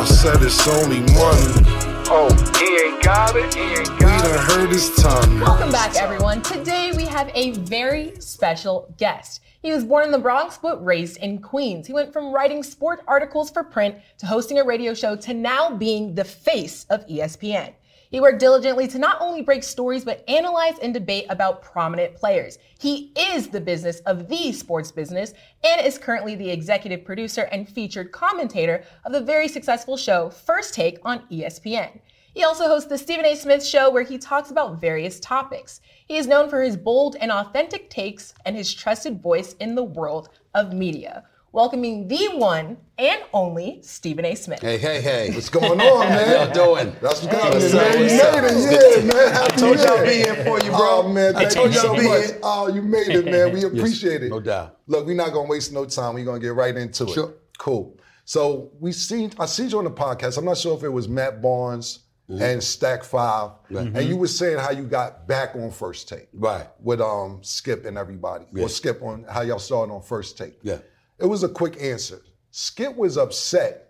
I said it's only money. Oh, he ain't got it. He ain't We got done it. heard his tongue. Welcome back, everyone. Today we have a very special guest. He was born in the Bronx but raised in Queens. He went from writing sport articles for print to hosting a radio show to now being the face of ESPN. He worked diligently to not only break stories but analyze and debate about prominent players. He is the business of the sports business and is currently the executive producer and featured commentator of the very successful show First Take on ESPN. He also hosts the Stephen A. Smith Show, where he talks about various topics. He is known for his bold and authentic takes and his trusted voice in the world of media. Welcoming the one and only Stephen A. Smith. Hey, hey, hey. What's going on, man? How y'all doing? That's what's What's happening, up, man. You what's up? made It's it, good yeah, man. Happy I told you New I'd be here for you, bro. Oh, man, I thank told you you so be much. here. Oh, you made it, man. We appreciate it. no doubt. Look, we're not gonna waste no time. We're gonna get right into it. Sure. Cool. So we seen I seen you on the podcast. I'm not sure if it was Matt Barnes Mm-hmm. and Stack 5 and you were saying how you got back on first take. Right. With um Skip and everybody. Yeah. Or Skip on how y'all started on first take. Yeah. It was a quick answer. Skip was upset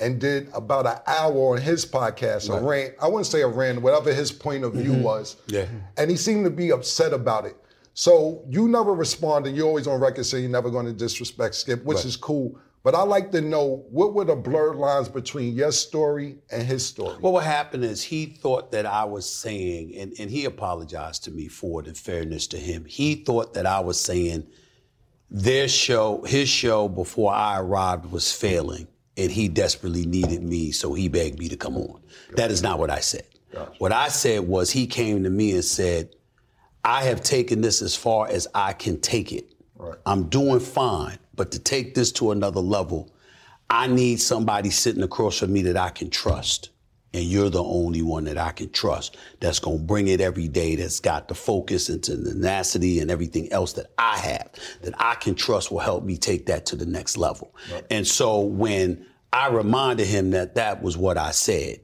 and did about an hour on his podcast, a rant. I wouldn't say a rant, whatever his point of view was. Mm-hmm. Yeah. And he seemed to be upset about it. So you never responded. You're always on record saying you're never going to disrespect Skip, which Right. is cool. But I like to know what were the blurred lines between your story and his story. Well, what happened is he thought that I was saying, and, and he apologized to me for it in fairness to him. He thought that I was saying their show, his show before I arrived was failing, and he desperately needed me, so he begged me to come on. That is not what I said. What I said was he came to me and said, I have taken this as far as I can take it. Right. I'm doing fine, but to take this to another level, I need somebody sitting across from me that I can trust. And you're the only one that I can trust that's going to bring it every day, that's got the focus and tenacity and everything else that I have, that I can trust will help me take that to the next level. And so when I reminded him that that was what I said,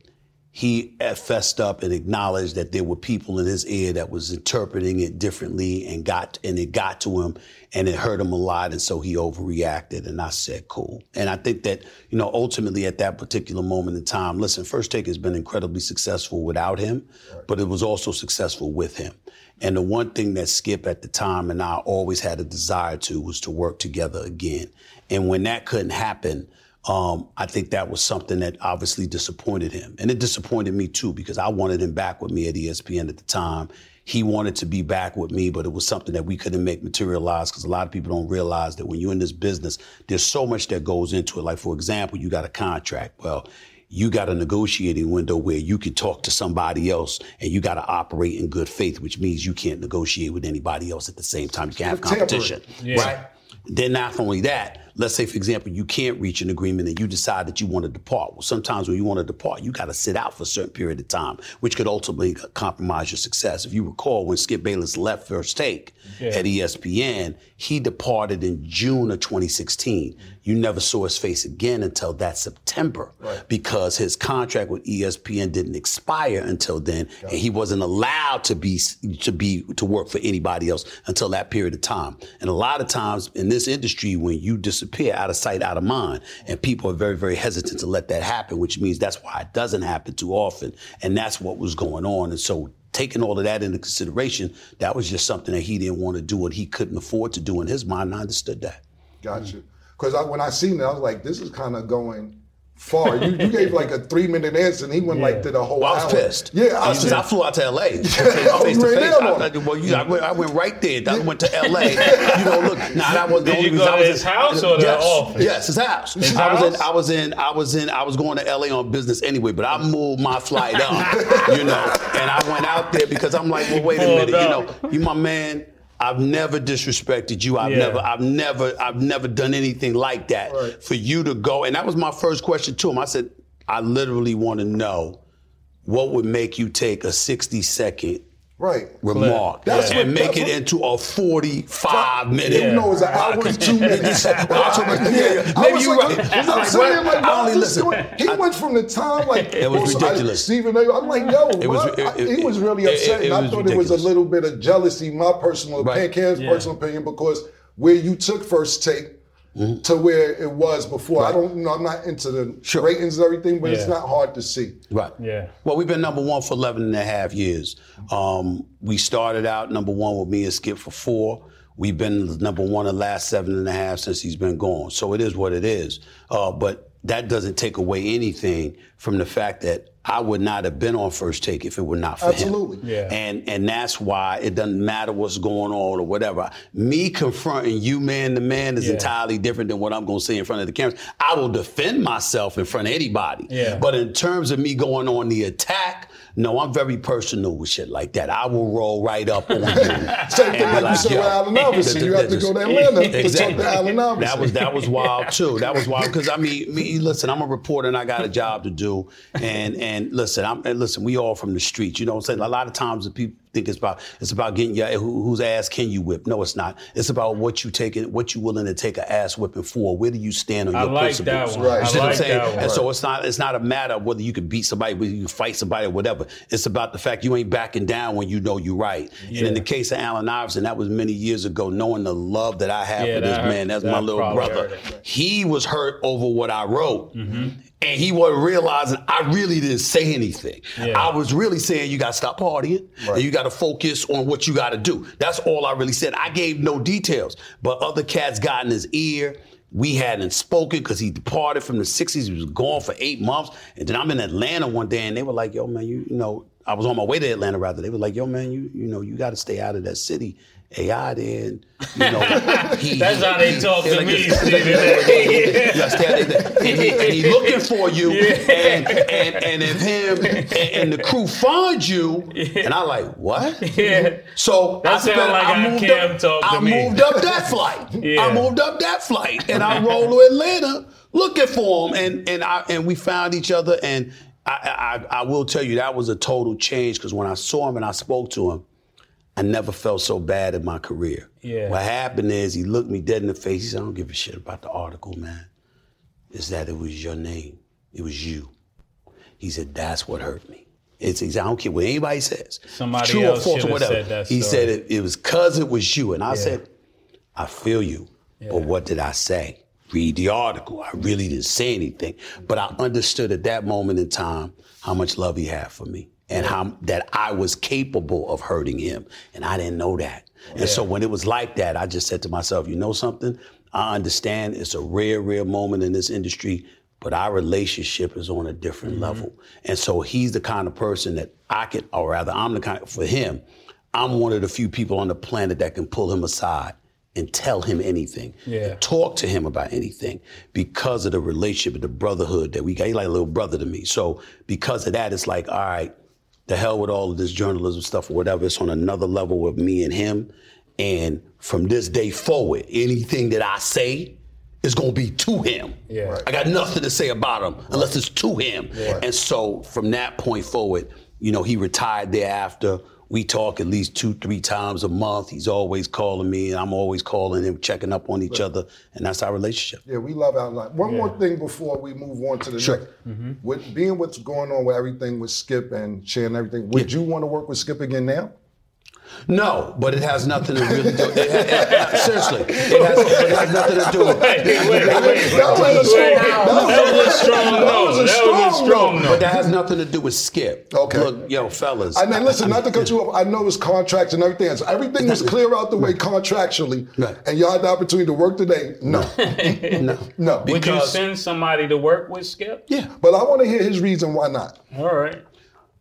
he fessed up and acknowledged that there were people in his ear that was interpreting it differently and got and it got to him and it hurt him a lot and so he overreacted and I said cool. And I think that you know ultimately at that particular moment in time, listen, First Take has been incredibly successful without him, but it was also successful with him. And the one thing that Skip at the time and I always had a desire to was to work together again. And when that couldn't happen, um, I think that was something that obviously disappointed him. And it disappointed me too, because I wanted him back with me at ESPN at the time. He wanted to be back with me, but it was something that we couldn't make materialize because a lot of people don't realize that when you're in this business, there's so much that goes into it. Like, for example, you got a contract. Well, you got a negotiating window where you can talk to somebody else and you got to operate in good faith, which means you can't negotiate with anybody else at the same time. You can't have Tampering. competition. Right? Then not only that, let's say, for example, you can't reach an agreement and you decide that you want to depart. Well, sometimes when you want to depart, you got to sit out for a certain period of time, which could ultimately compromise your success. If you recall, when Skip Bayless left First Take at E ESPN, he departed in June of 2016. Mm-hmm. You never saw his face again until that September because his contract with ESPN didn't expire until then, and he wasn't allowed to be to be to work for anybody else until that period of time. And a lot of times in this industry, when you disappear out of sight, out of mind, and people are very, very hesitant to let that happen, which means that's why it doesn't happen too often. And that's what was going on. And so taking all of that into consideration, that was just something that he didn't want to do and he couldn't afford to do in his mind. I understood that. Gotcha. Because I, when I seen it, I was like, this is kind of going far. You, you gave like a three minute answer, and he went like to the whole Well, I was hour. pissed. Yeah, I, because I flew out to LA. face to face. I, on well, you, I, went, I went right there. I went to LA. you know, look. Now that was the only you reason go I to was his in, house or the office? Yes, his house. His I was in. I was in. I was in. I was going to LA on business anyway, but I moved my flight up. you know, and I went out there because I'm like, well, wait a minute. You know, you my man. I've never disrespected you. I've Yeah. never, I've never, I've never done anything like that. Right. For you to go, and that was my first question to him. I said, I literally want to know what would make you take a 60 second right. remark That's and what- make that's it into a 45 minute. You know, it's an hour and two minutes. Yeah, yeah. I Maybe was you like, right. was I Like, saying, like, I only is he listen. He went from the time like It was also, I- ridiculous. Stephen A. I'm like, yo, It was- what? it- I- he was really it- upset. it and I was thought it was a little bit of jealousy, my personal Right. opinion, Cam's Yeah. personal opinion, because where you took first take, to where it was before. I don't, you know, I'm not into the Sure. ratings and everything, but it's not hard to see. Right. Yeah. Well, we've been number one for 11 and a half years. Um, we started out number one with me and Skip for four. We've been number one the last seven and a half since he's been gone. So it is what it is. Uh, but that doesn't take away anything from the fact that I would not have been on first take if it were not for Absolutely. him. Yeah. And and that's why it doesn't matter what's going on or whatever. Me confronting you man to man is Yeah. entirely different than what I'm going to say in front of the cameras. I will defend myself in front of anybody. Yeah. But in terms of me going on the attack, no, I'm very personal with shit like that. I will roll right up on you. Same thing And be like you said with Allen Iverson. You have to go to Atlanta to talk to Allen Iverson. That was that was wild too. That was wild because I mean, me, listen, I'm a reporter and I got a job to do. And and listen, I'm and listen. We all from the streets. You know what I'm saying? A lot of times the people think it's about it's about getting your who, whose ass can you whip. No, it's not. It's about what you taking, what you willing to take an ass whipping for. Where do you stand on I your like that principles? one. Right. You I see what I'm like saying? that one. And so it's not it's not a matter of whether you can beat somebody, whether you fight somebody or whatever. It's about the fact you ain't backing down when you know you're right. And in the case of Allen Iverson, that was many years ago, knowing the love that I have Yeah, for this man. That's that my little brother. He was hurt over what I wrote. Mm-hmm. And he wasn't realizing I really didn't say anything. Yeah. I was really saying you got to stop partying and you got to focus on what you got to do. That's all I really said. I gave no details, but other cats got in his ear. We hadn't spoken because he departed from the Sixers. He was gone for eight months. And then I'm in Atlanta one day and they were like, yo, man, you, you know, I was on my way to Atlanta rather. They were like, yo, man, you, you know, you got to stay out of that city. AI there, and you know, he, That's how they talk to me, like, Stephen. you stay out of there. and, he, and he looking for you, and, and and if him and, and the crew find you, and I like what? Yeah. So That I spent- like I moved up, talk to I me. moved up that flight. Yeah. I moved up that flight, and I rolled to Atlanta looking for him, and and I and we found each other, and I I, I will tell you that was a total change because when I saw him and I spoke to him. I never felt so bad in my career. Yeah. What happened is he looked me dead in the face. He said, I don't give a shit about the article, man. It's that it was your name. It was you. He said, that's what hurt me. It's, he I don't care what anybody says. Somebody True else or false or whatever. said that he said it, it was cause it was you. And I said, I feel you. But what did I say? Read the article. I really didn't say anything. But I understood at that moment in time how much love he had for me and how that I was capable of hurting him. And I didn't know that. And so when it was like that, I just said to myself, you know something? I understand it's a rare, rare moment in this industry, but our relationship is on a different mm-hmm. level. And so he's the kind of person that I can, or rather, I'm the kind, for him, I'm one of the few people on the planet that can pull him aside and tell him anything. Yeah. Talk to him about anything because of the relationship, and the brotherhood that we got. He's like a little brother to me. So because of that, it's like, all right, the hell with all of this journalism stuff or whatever. It's on another level with me and him. And from this day forward, anything that I say is gonna be to him. Yeah. Right. I got nothing to say about him unless it's to him. And so from that point forward, you know, he retired thereafter. We talk at least two, three times a month. He's always calling me, and I'm always calling him, checking up on each other, and that's our relationship. Yeah, we love Outline. One more thing before we move on to the Sure. next. Mm-hmm. With being what's going on with everything with Skip and sharing everything, would you want to work with Skip again now? No, but it has nothing to really do. It, it- it- seriously, it has, but it has nothing to do. Wait, wait, wait. That was a strong- That was a strong no. That was a That was a strong strong no. no. But that has nothing to do with Skip. Okay. Look, yo, fellas. And then listen, not to cut you off, I know it's contracts and everything. So everything was clear out the way contractually, Right. and y'all had the opportunity to work today. No, no. no. Would you send somebody to work with Skip? Yeah. But I want to hear his reason why not. All right.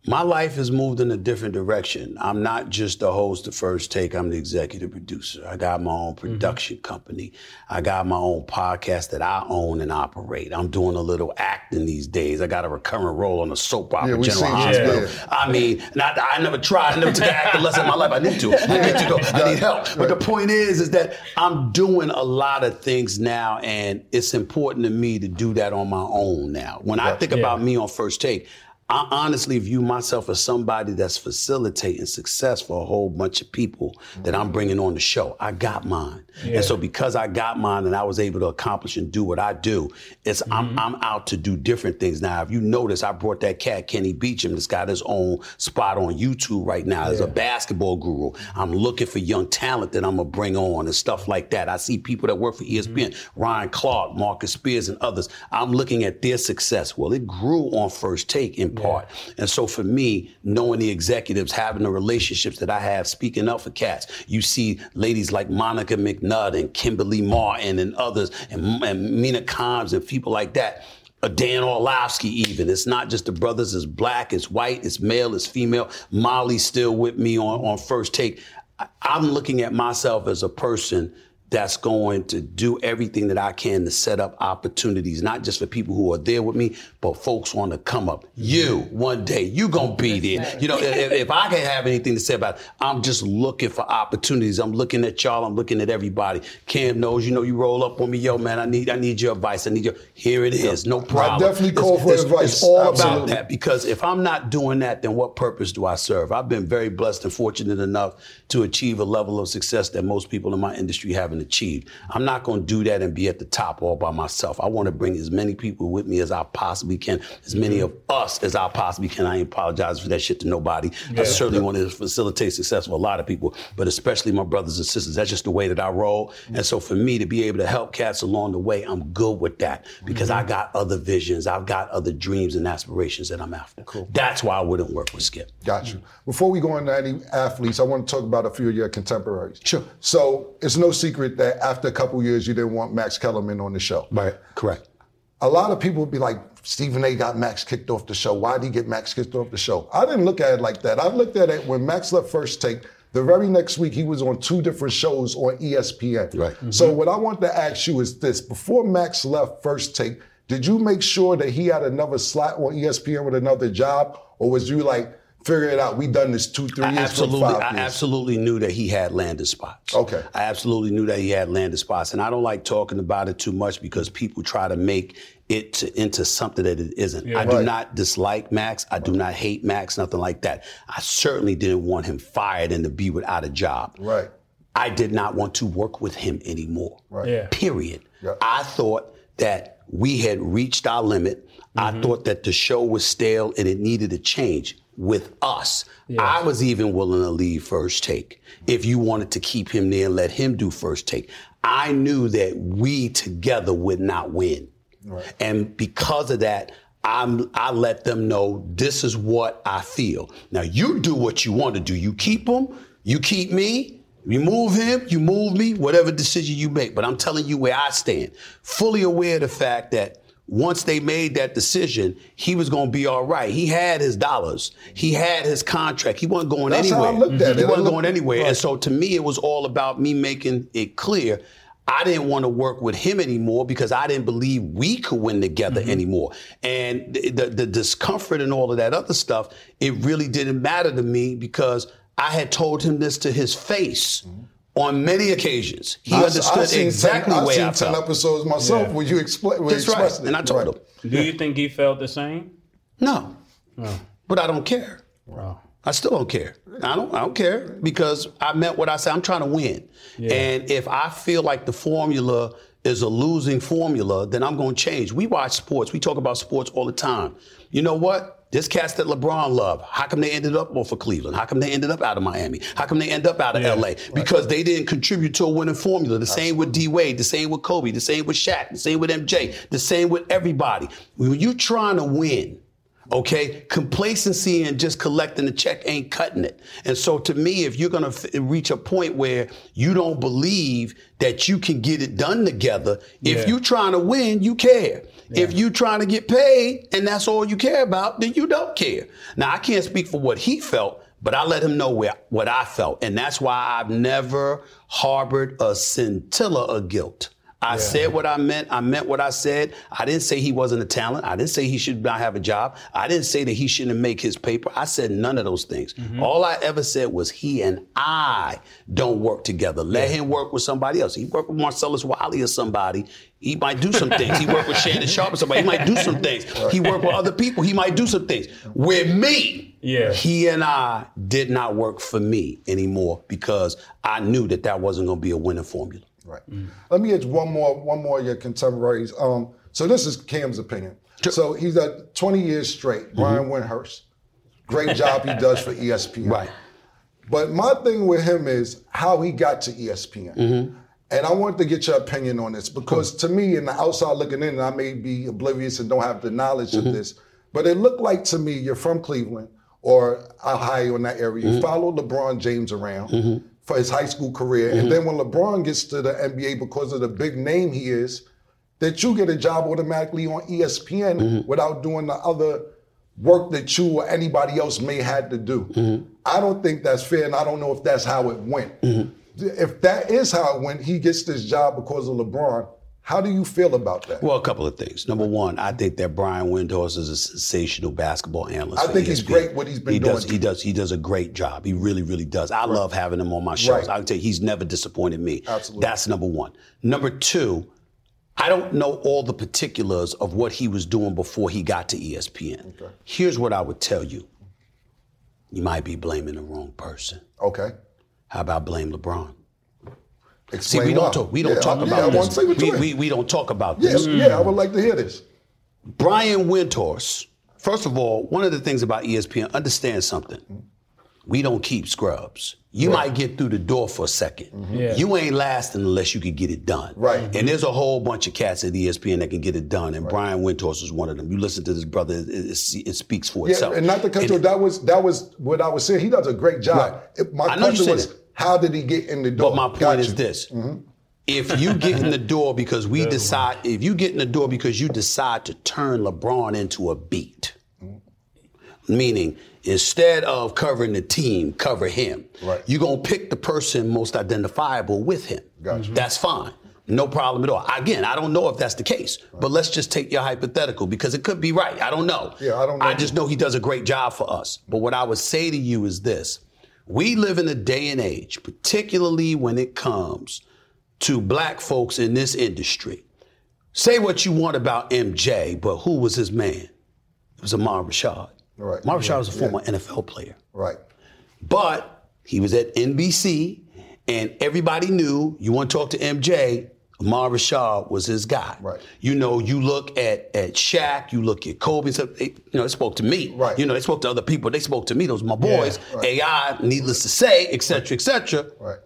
My life has moved in a different direction. I'm not just the host of First Take, I'm the executive producer. I got my own production company. I got my own podcast that I own and operate. I'm doing a little acting these days. I got a recurring role on a soap opera, Yeah, General. Hospital. Yeah. I mean, not, I never tried, I never took an acting lesson in my life. I need to. I need to go. I need help. But the point is, is that I'm doing a lot of things now, and it's important to me to do that on my own now. When I think Yeah. about me on First Take, I honestly view myself as somebody that's facilitating success for a whole bunch of people that I'm bringing on the show. I got mine. And so because I got mine and I was able to accomplish and do what I do, it's I'm, mm-hmm. I'm out to do different things now. If you notice, I brought that cat, Kenny Beecham, that's got his own spot on YouTube right now as a basketball guru. I'm looking for young talent that I'm gonna bring on and stuff like that. I see people that work for ESPN, mm-hmm. Ryan Clark, Marcus Spears, and others. I'm looking at their success. Well, it grew on first take part. And so for me, knowing the executives, having the relationships that I have, speaking up for cats, you see ladies like Monica McNutt and Kimberly Martin and others, and, and Mina Kimes and people like that. Dan Orlovsky, even. It's not just the brothers, it's black, it's white, it's male, it's female. Molly's still with me on, on first take. I'm looking at myself as a person that's going to do everything that I can to set up opportunities, not just for people who are there with me, but folks want to come up. You, one day, you gonna be there. You know, if, if I can have anything to say about it, I'm just looking for opportunities. I'm looking at y'all, I'm looking at everybody. Cam knows, you know, you roll up on me, yo, man, I need I need your advice. I need your here it is, no problem. definitely call for it's, advice. It's all about that because if I'm not doing that, then what purpose do I serve? I've been very blessed and fortunate enough to achieve a level of success that most people in my industry haven't achieved. I'm not going to do that and be at the top all by myself. I want to bring as many people with me as I possibly can, as many of us as I possibly can. I ain't apologize for that shit to nobody. I certainly want to facilitate success for a lot of people, but especially my brothers and sisters. That's just the way that I roll. And so for me to be able to help cats along the way, I'm good with that because I mm-hmm. got other visions. I've got other dreams and aspirations that I'm after. Cool. That's why I wouldn't work with Skip. Got you. Before we go into any athletes, I want to talk about a few of your contemporaries. Sure. So it's no secret that after a couple years, you didn't want Max Kellerman on the show. Right. Correct. A lot of people would be like, Stephen A. got Max kicked off the show. Why did he get Max kicked off the show? I didn't look at it like that. I looked at it when Max left first take. The very next week, he was on two different shows on ESPN. Right. So mm-hmm. what I want to ask you is this: Before Max left first take, did you make sure that he had another slot on ESPN with another job, or was you like, figure it out? We done this two, three I years, absolutely, four, five I years. absolutely knew that he had landed spots. Okay. I absolutely knew that he had landed spots, and I don't like talking about it too much because people try to make it to, into something that it isn't. I do not dislike Max. I do not hate Max. Nothing like that. I certainly didn't want him fired and to be without a job. Right. I did not want to work with him anymore. Right. Yeah. Period. Yeah. I thought that we had reached our limit. I mm-hmm. thought that the show was stale and it needed a change with us. I was even willing to leave first take if you wanted to keep him there and let him do first take. I knew that we together would not win. And because of that, I'm, I let them know this is what I feel. Now you do what you want to do. You keep him, you keep me, you move him, you move me, whatever decision you make. But I'm telling you where I stand. Fully aware of the fact that once they made that decision, he was going to be all right. He had his dollars. He had his contract. He wasn't going That's how I anywhere. looked at he it. I wasn't going anywhere. right. And so to me, it was all about me making it clear I didn't want to work with him anymore because I didn't believe we could win together Mm-hmm. anymore. And the, the, the discomfort and all of that other stuff, it really didn't matter to me because I had told him this to his face on many occasions. He. I- understood I've seen exactly 10, way I I've seen 10 episodes myself Yeah. where you explain. where you That's right. it. And I told Right. him, Do you think he felt the same? no, no. but I don't care. Wow. I still don't care. I don't. I don't care because I meant what I said. I'm trying to win, and if I feel like the formula is a losing formula, then I'm going to change. We watch sports. We talk about sports all the time. You know what? This cast that LeBron loved, how come they ended up off of Cleveland? How come they ended up out of Miami? How come they end up out of LA? Because they didn't contribute to a winning formula. The same with D Wade, the same with Kobe, the same with Shaq, the same with MJ, the same with everybody. When you're trying to win, Okay, complacency and just collecting the check ain't cutting it. And so, to me, if you're gonna f- reach a point where you don't believe that you can get it done together, Yeah. if you're trying to win, you care. If you're trying to get paid and that's all you care about, then you don't care. Now, I can't speak for what he felt, but I let him know where, what I felt. And that's why I've never harbored a scintilla of guilt. I said what I meant. I meant what I said. I didn't say he wasn't a talent. I didn't say he should not have a job. I didn't say that he shouldn't make his paper. I said none of those things. Mm-hmm. All I ever said was he and I don't work together. Let him work with somebody else. He worked with Marcellus Wiley or somebody. He might do some things. He worked with Shannon Sharpe or somebody. He might do some things. He worked with other people. He might do some things. With me, Yeah. he and I did not work for me anymore because I knew that that wasn't going to be a winning formula. Right. Mm. Let me get one more one more of your contemporaries. Um, so this is Cam's opinion. So he's at 20 years straight. Mm-hmm. Brian Windhorst. Great job he does for ESPN. Right. But my thing with him is how he got to ESPN. Mm-hmm. And I wanted to get your opinion on this because to me, in the outside looking in, I may be oblivious and don't have the knowledge of mm-hmm. this, but it looked like to me you're from Cleveland or Ohio in that area. You follow LeBron James around for his high school career. And mm-hmm. then when LeBron gets to the NBA because of the big name he is, that you get a job automatically on ESPN mm-hmm. without doing the other work that you or anybody else may had to do. Mm-hmm. I don't think that's fair, and I don't know if that's how it went. If that is how it went, he gets this job because of LeBron. How do you feel about that? Well, a couple of things. Number one, I think that Brian Windhorst is a sensational basketball analyst. I think he's ESPN. great what he's been he doing. Does, he does. He does a great job. He really, really does. I love having him on my shows. Right. I can tell you, he's never disappointed me. Absolutely. That's number one. Number two, I don't know all the particulars of what he was doing before he got to ESPN. Here's what I would tell you. You might be blaming the wrong person. okay. How about blame LeBron? See, Explain we don't talk. We don't Yeah, talk I- about yeah, this. to say what we, we, we don't talk about Yeah, this. yeah, I would like to hear this. Brian Windhorst, first of all, one of the things about ESPN, understand something. We don't keep scrubs. You might get through the door for a 2nd mm-hmm. Yeah. You ain't lasting unless you can get it done. Right. And there's a whole bunch of cats at ESPN that can get it done, and Brian Windhorst is one of them. You listen to this brother, it, it, it speaks for Yeah, itself. and not to cut you, that was that was what I was saying. He does a great job. Right. It- my I know you question said was, it. How did he get in the door? But my point Got is you. this: Mm-hmm. if you get in the door because we decide, if you get in the door because you decide to turn LeBron into a beat, meaning instead of covering the team, cover him. Right. You're gonna pick the person most identifiable with him. Gotcha. That's fine. No problem at all. Again, I don't know if that's the case, but let's just take your hypothetical because it could be right. I don't know. Yeah, I don't know. I just know he does a great job for us. But what I would say to you is this we live in a day and age, particularly when it comes to black folks in this industry. Say what you want about MJ, but who was his man? It was Ahmad Rashad. Right. Ahmad Rashad Yeah, was a former NFL player. Right. But he was at NBC, and everybody knew you want to talk to MJ. Ahmad Rashad was his guy. Right. You know, you look at at Shaq, you look at Kobe. So they, you know, they spoke to me. Right. You know, they spoke to other people. They spoke to me. Those were my boys. right. AI, needless to say, et cetera, et cetera. Right.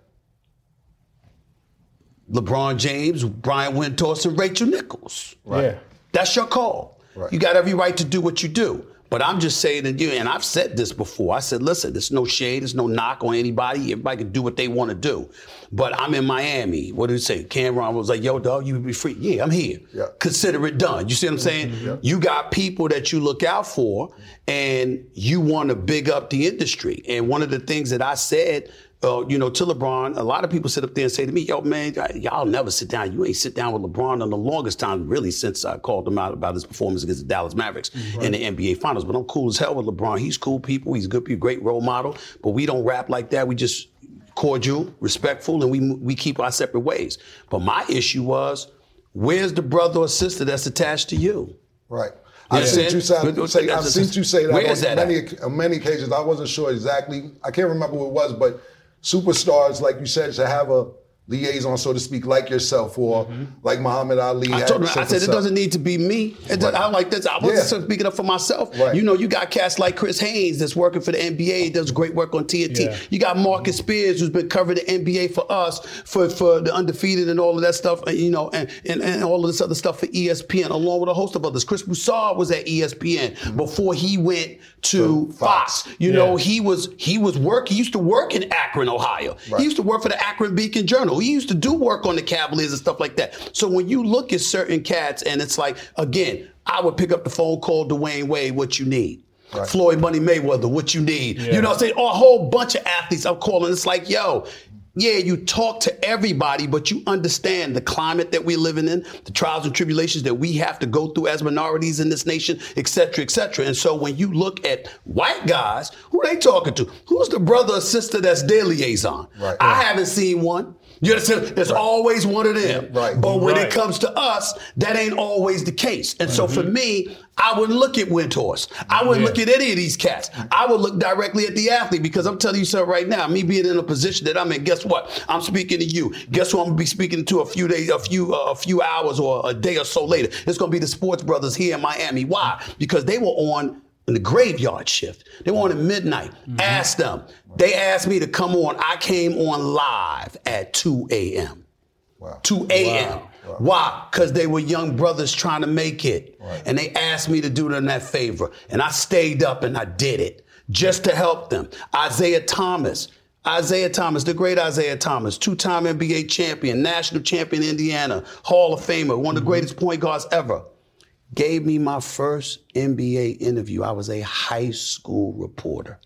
LeBron James, Brian Windhorst, and Rachel Nichols. Yeah. That's your call. Right. You got every right to do what you do. But I'm just saying to you, and I've said this before. I said, listen, there's no shade, there's no knock on anybody. Everybody can do what they want to do. But I'm in Miami. What did he say? Cameron was like, yo, dog, you be free. Yeah, I'm here. Yeah. Consider it done. You see what I'm saying? Mm-hmm. Yeah. You got people that you look out for, and you want to big up the industry. And one of the things that I said uh, you know, to LeBron, a lot of people sit up there and say to me, yo, man, y'all never sit down. You ain't sit down with LeBron in the longest time, really, since I called him out about his performance against the Dallas Mavericks in the NBA Finals. But I'm cool as hell with LeBron. He's cool people. He's a good, people, great role model. But we don't rap like that. We just cordial, respectful, and we we keep our separate ways. But my issue was, where's the brother or sister that's attached to you? Right. I've seen you say, But- but say I've seen you say that on that many on many occasions. I wasn't sure exactly. I can't remember what it was, but superstars, like you said, should have a liaison, so to speak, like yourself or like Muhammad Ali. Mm-hmm. I had told him, I said, and it doesn't need to be me. It does, I like this. I wasn't Yeah. speaking up for myself. Right. You know, you got cats like Chris Haynes that's working for the NBA, does great work on TNT. Yeah. You got Marcus Spears who's been covering the NBA for us, for, for the undefeated and all of that stuff, and, you know, and, and, and all of this other stuff for ESPN, along with a host of others. Chris Broussard was at ESPN before he went to To Fox. Fox. You know, he was he was work. He used to work in Akron, Ohio. Right. He used to work for the Akron Beacon Journal. He used to do work on the Cavaliers and stuff like that. So when you look at certain cats, and it's like, again, I would pick up the phone, call Dwyane Wade, what you need. Right. Floyd Money Mayweather, what you need. Yeah. You know what I'm saying? Or a whole bunch of athletes I'm calling. It's like, yo, yeah, you talk to everybody, but you understand the climate that we're living in, the trials and tribulations that we have to go through as minorities in this nation, et cetera, et cetera. And so when you look at white guys, who they talking to? Who's the brother or sister that's their liaison? Right. I haven't seen one. You understand? There's always one of them. Yeah, right. But when Right. it comes to us, that ain't always the case. And so for me, I wouldn't look at Windhorst. I wouldn't look at any of these cats. I would look directly at the athlete because I'm telling you something right now. Me being in a position that I'm in, guess what? I'm speaking to you. Guess who I'm gonna be speaking to a few days, a few, uh, a few hours, or a day or so later? It's gonna be the sports brothers here in Miami. Why? Because they were on in the graveyard shift. They were on at midnight. Mm-hmm. Ask them. They asked me to come on. I came on live at 2 a.m. Wow. 2 a.m. Why? Because they were young brothers trying to make it. And they asked me to do them that favor. And I stayed up and I did it just to help them. Isiah Thomas. Isiah Thomas, the great Isiah Thomas, two time NBA champion, national champion Indiana, Hall of Famer, one of the mm-hmm. greatest point guards ever, gave me my first NBA interview. I was a high school reporter.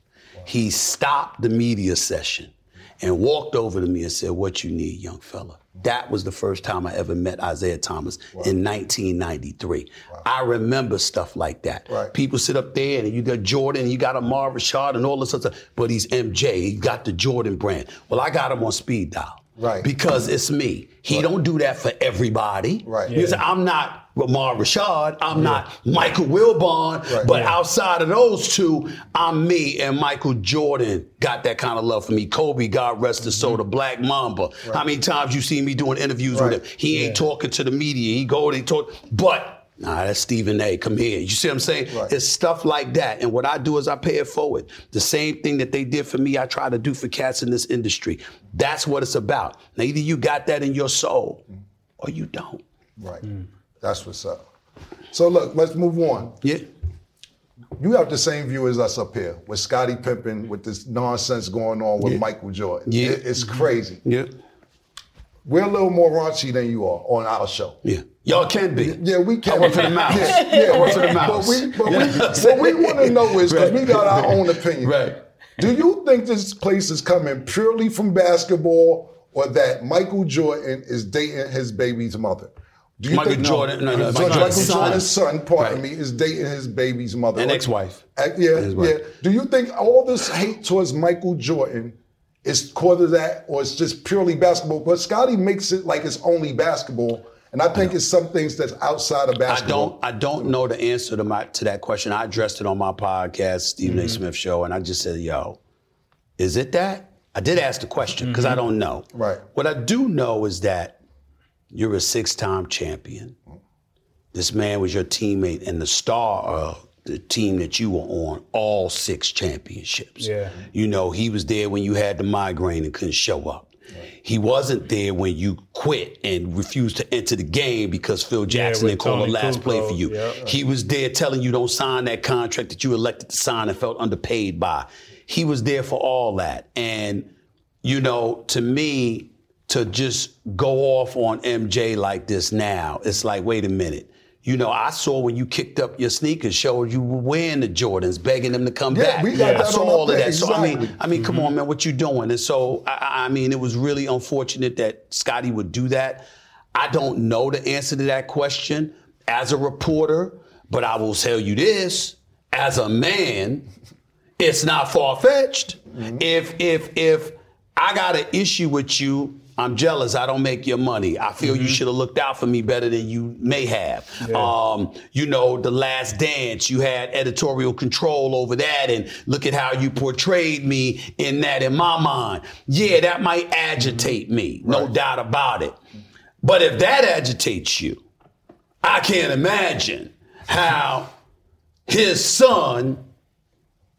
He stopped the media session and walked over to me and said, What you need, young fella? That was the first time I ever met Isiah Thomas in 1993. I remember stuff like that. Right. People sit up there and you got Jordan, you got Ahmad Rashad and all this other stuff, but he's MJ. He got the Jordan brand. Well, I got him on speed dial. Right. Because it's me. He don't do that for everybody. Right. Say, I'm not Ahmad Rashad. I'm not Michael Wilbon. Right. But Yeah. outside of those two, I'm me. And Michael Jordan got that kind of love for me. Kobe, God rest his soul, the mm-hmm. Black Mamba. How many times you see me doing interviews Right. with him? He ain't talking to the media. He go, they talk, but. Nah, that's Stephen A. Come here. You see what I'm saying? Right. It's stuff like that. And what I do is I pay it forward. The same thing that they did for me, I try to do for cats in this industry. That's what it's about. Now, either you got that in your soul or you don't. Right. Mm. That's what's up. So look, let's move on. Yeah. You have the same view as us up here with Scottie Pippen, with this nonsense going on with Michael Jordan. Yeah. It- it's crazy. Yeah. We're a little more raunchy than you are on our show. Yeah. Y'all can be. Yeah, we can. I work for the mouse. Yeah, yeah I work for the mouse. But we, but we, what we want to know is because we got our own opinion. Right. Do you think this place is coming purely from basketball, or that Michael Jordan is dating his baby's mother? Do you Michael think Jordan- no, no, So Michael Michael Jordan's son. Son, pardon Right. me, is dating his baby's mother An Or- ex-wife. Uh, yeah, wife. yeah. Do you think all this hate towards Michael Jordan is cause of that, or it's just purely basketball? But Scottie makes it like it's only basketball, and I think it's some things that's outside of basketball. I don't. I don't know the answer to my to that question. I addressed it on my podcast, Stephen A. Smith Show, and I just said, "Yo, is it that?" I did ask the question because I don't know. Right. What I do know is that you're a six-time champion. This man was your teammate and the star of the team that you were on all six championships. Yeah. You know, he was there when you had the migraine and couldn't show up. He wasn't there when you quit and refused to enter the game because Phil Jackson with didn't call the last play for you. yeah. He was there telling you don't sign that contract that you elected to sign and felt underpaid by. He was there for all that. And, you know, to me, to just go off on MJ like this now, it's like, wait a minute. You know, I saw when you kicked up your sneakers, showed you were wearing the Jordans, begging them to come Yeah, back. we got I that saw all of there, that. So I mean. I mean, come on, mm-hmm. man, what you doing? And so, I- I, I mean, it was really unfortunate that Scottie would do that. I don't know the answer to that question as a reporter, but I will tell you this: as a man, it's not far fetched. Mm-hmm. If if if I got an issue with you. I'm jealous. I don't make your money. I feel you should have looked out for me better than you may have. Um, you know, The Last Dance, you had editorial control over that, and look at how you portrayed me in that in my mind. Yeah, that might agitate me, no doubt about it. But if that agitates you, I can't imagine how his son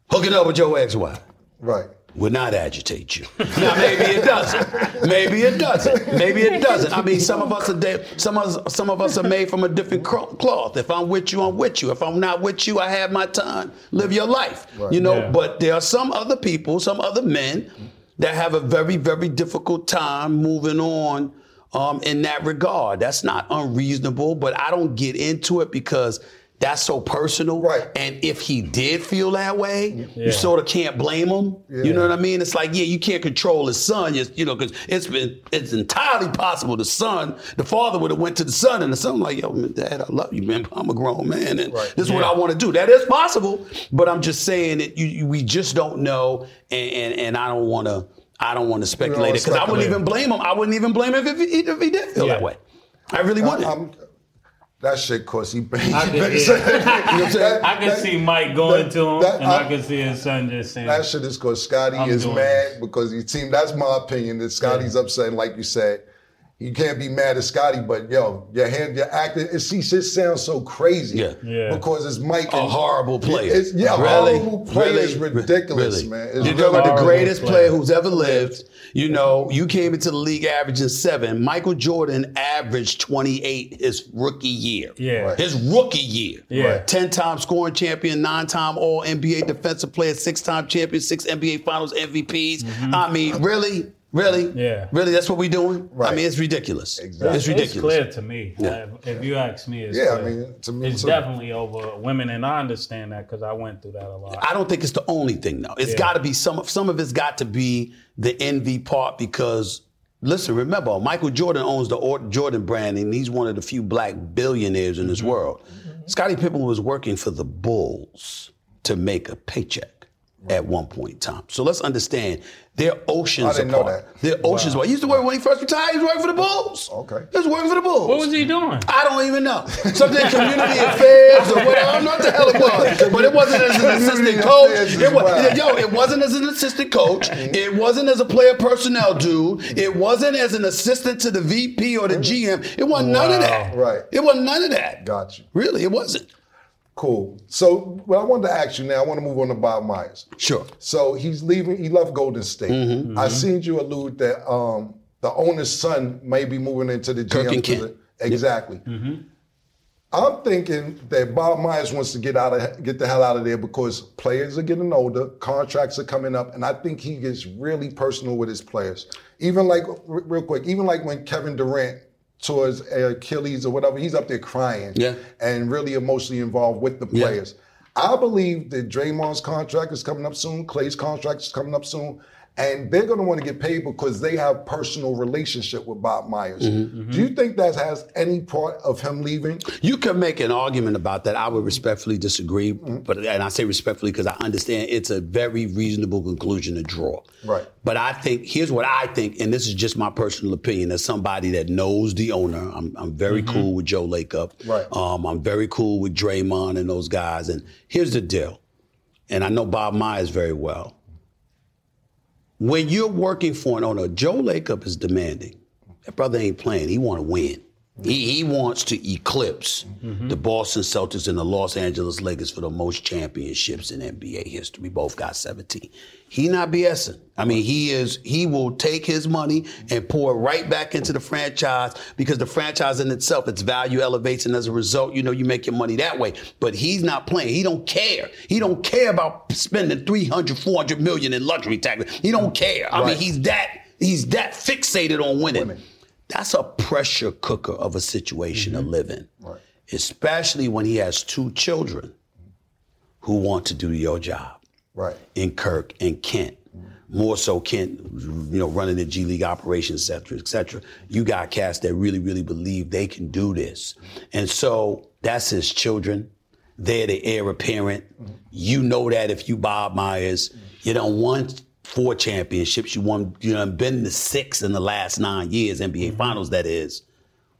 hooking up with your ex-wife Right. Would not agitate you. Now maybe it doesn't. Maybe it doesn't. Maybe it doesn't. I mean, some of us are de- some of us, some of us are made from a different cro- cloth. If I'm with you, I'm with you. If I'm not with you, I have my time. Live your life. You know. Yeah. But there are some other people, some other men that have a very, very difficult time moving on. Um, in that regard, that's not unreasonable, but I don't get into it because that's so personal. Right. And if he did feel that way, Yeah. you sort of can't blame him. You know what I mean? It's like, yeah, you can't control his son, you you know, because it's been it's entirely possible the son, the father would have went to the son, and the son like, yo, dad, I love you, man. I'm a grown man, and Right. this is what I want to do. That is possible, but I'm just saying that you, you we just don't know, and and, and I don't want to. I don't want to speculate it because I wouldn't even blame him. I wouldn't even blame him if he, if he did feel Yeah. that way. I really wouldn't. I'm, that shit, cause he. he could- you know what I'm yeah. saying? I can That- see Mike going that- to him, that- and I, I- can see his son just saying, That shit is because Scottie is mad because he team. That's my opinion. That Scottie's upset, and like you said, you can't be mad at Scottie. But yo, your hand, your acting, it see, shit sounds so crazy. Yeah. Yeah. Because it's Mike. a and- horrible player. It's, yeah, Really? horrible player is ridiculous, Really? man. It's You're really talking about the greatest player. player who's ever lived. You know, you came into the league averaging seven. Michael Jordan averaged 28 his rookie year. Yeah. Right. His rookie year. Yeah. 10 time scoring champion, nine time All NBA defensive player, six time champion, six NBA Finals MVPs. Mm-hmm. I mean, really? Really? Mm-hmm. Yeah. Really? That's what we're doing? I mean, it's ridiculous. Exactly. It's ridiculous. It's ridiculous. clear to me. Yeah. If you ask me, it's Yeah, I mean, to me it's too. definitely over women, and I understand that because I went through that a lot. I don't think it's the only thing though. It's Yeah. got to be some. of Some of it's got to be the envy part because listen, remember Michael Jordan owns the Or- Jordan brand and he's one of the few black billionaires in this Mm-hmm. world. Scottie Pippen was working for the Bulls to make a paycheck at one point in time. So let's understand they're oceans I didn't know that. They're oceans apart. He used to work when he first retired. He was working for the Bulls. Okay. He was working for the Bulls. what was he doing? I don't even know. Something community affairs or whatever. I don't know what the hell it was. But it wasn't as an assistant coach. It was, wild. yo, it wasn't as an assistant coach. Mm-hmm. It wasn't as a player personnel dude. It wasn't as an assistant to the VP or the GM. It wasn't none of that. Right. It wasn't none of that. Got you. Really, it wasn't. Cool. So, what I wanted to ask you now, I want to move on to Bob Myers. Sure. So he's leaving. He left Golden State. Mm-hmm. I seen you allude that um, the owner's son may be moving into the Kirk GM. and Kent. posi- Exactly. I'm thinking that Bob Myers wants to get out of get the hell out of there because players are getting older, contracts are coming up, and I think he gets really personal with his players. Even like r- real quick, even like when Kevin Durant towards uh, Achilles or whatever, he's up there crying Yeah. and really emotionally involved with the Yeah. players. I believe that Draymond's contract is coming up soon, Klay's contract is coming up soon, and they're going to want to get paid because they have personal relationship with Bob Myers. Mm-hmm. Do you think that has any part of him leaving? You can make an argument about that. I would respectfully disagree, but and I say respectfully because I understand it's a very reasonable conclusion to draw. Right. But I think here's what I think, and this is just my personal opinion as somebody that knows the owner. I'm, I'm very cool with Joe Lacob. Right. Um, I'm very cool with Draymond and those guys. And here's the deal, and I know Bob Myers very well. When you're working for an owner, Joe Lacob is demanding. That brother ain't playing. He want to win. He, he wants to eclipse the Boston Celtics and the Los Angeles Lakers for the most championships in NBA history. We both got 17. He not BSing. I mean, he is. He will take his money and pour it right back into the franchise because the franchise in itself, its value elevates, and as a result, you know, you make your money that way. But he's not playing. He don't care. He don't care about spending 300, 400 million in luxury tax. He don't care. I mean, he's that. He's that fixated on winning. Winning. That's a pressure cooker of a situation to mm-hmm. live in. Right. Especially when he has two children who want to do your job Right. in Kirk and Kent. Mm-hmm. More so Kent, you know, running the G League operations, et cetera, et cetera. You got cats that really, really believe they can do this. And so that's his children. They're the heir apparent. Mm-hmm. You know that if you Bob Myers, you don't want four championships. You won, you know, been the six in the last nine years, NBA mm-hmm. Finals, that is.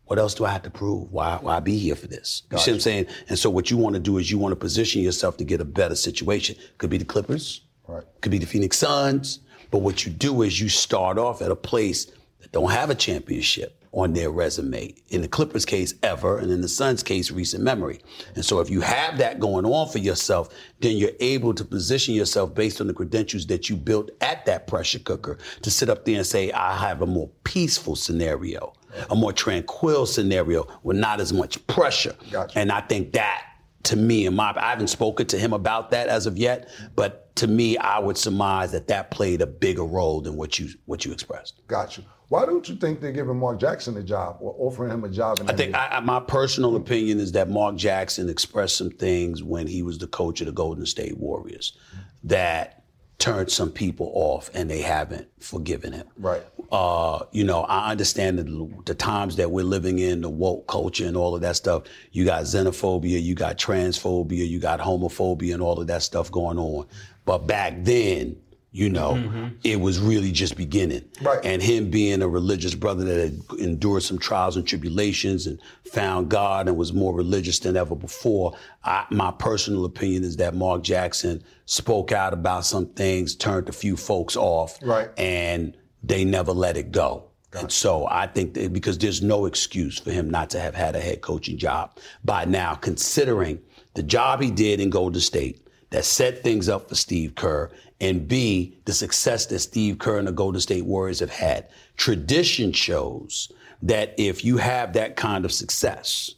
What else do I have to prove? Why, why be here for this? You see what I'm saying? And so what you want to do is you want to position yourself to get a better situation. Could be the Clippers. Right. Could be the Phoenix Suns. But what you do is you start off at a place that don't have a championship on their resume. In the Clippers case, ever, and in the Suns case, recent memory. And so if you have that going on for yourself, then you're able to position yourself based on the credentials that you built at that pressure cooker to sit up there and say, I have a more peaceful scenario, a more tranquil scenario with not as much pressure. Gotcha. And I think that to me and my I haven't spoken to him about that as of yet, but to me I would surmise that that played a bigger role than what you what you expressed. Got you. Why don't you think they're giving Mark Jackson a job or offering him a job? In I think I, I- my personal opinion is that Mark Jackson expressed some things when he was the coach of the Golden State Warriors that turned some people off, and they haven't forgiven him. Right. Uh, you know, I understand the, the times that we're living in, the woke culture and all of that stuff. You got xenophobia, you got transphobia, you got homophobia, and all of that stuff going on. But back then, you know, mm-hmm. it was really just beginning. Right. And him being a religious brother that had endured some trials and tribulations and found God and was more religious than ever before, I, my personal opinion is that Mark Jackson spoke out about some things, turned a few folks off, Right. and they never let it go. And so I think that because there's no excuse for him not to have had a head coaching job by now, considering the job he did in Golden State that set things up for Steve Kerr, and B, the success that Steve Kerr and the Golden State Warriors have had. Tradition shows that if you have that kind of success,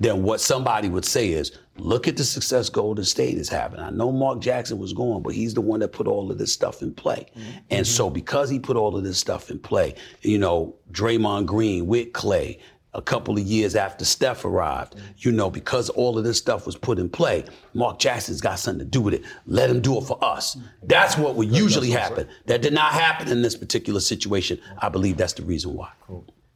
then what somebody would say is, look at the success Golden State is having. I know Mark Jackson was going, but he's the one that put all of this stuff in play. And so because he put all of this stuff in play, you know, Draymond Green with Klay, a couple of years after Steph arrived, you know, because all of this stuff was put in play, Mark Jackson's got something to do with it. Let him do it for us. That's what would usually happen. That did not happen in this particular situation. I believe that's the reason why.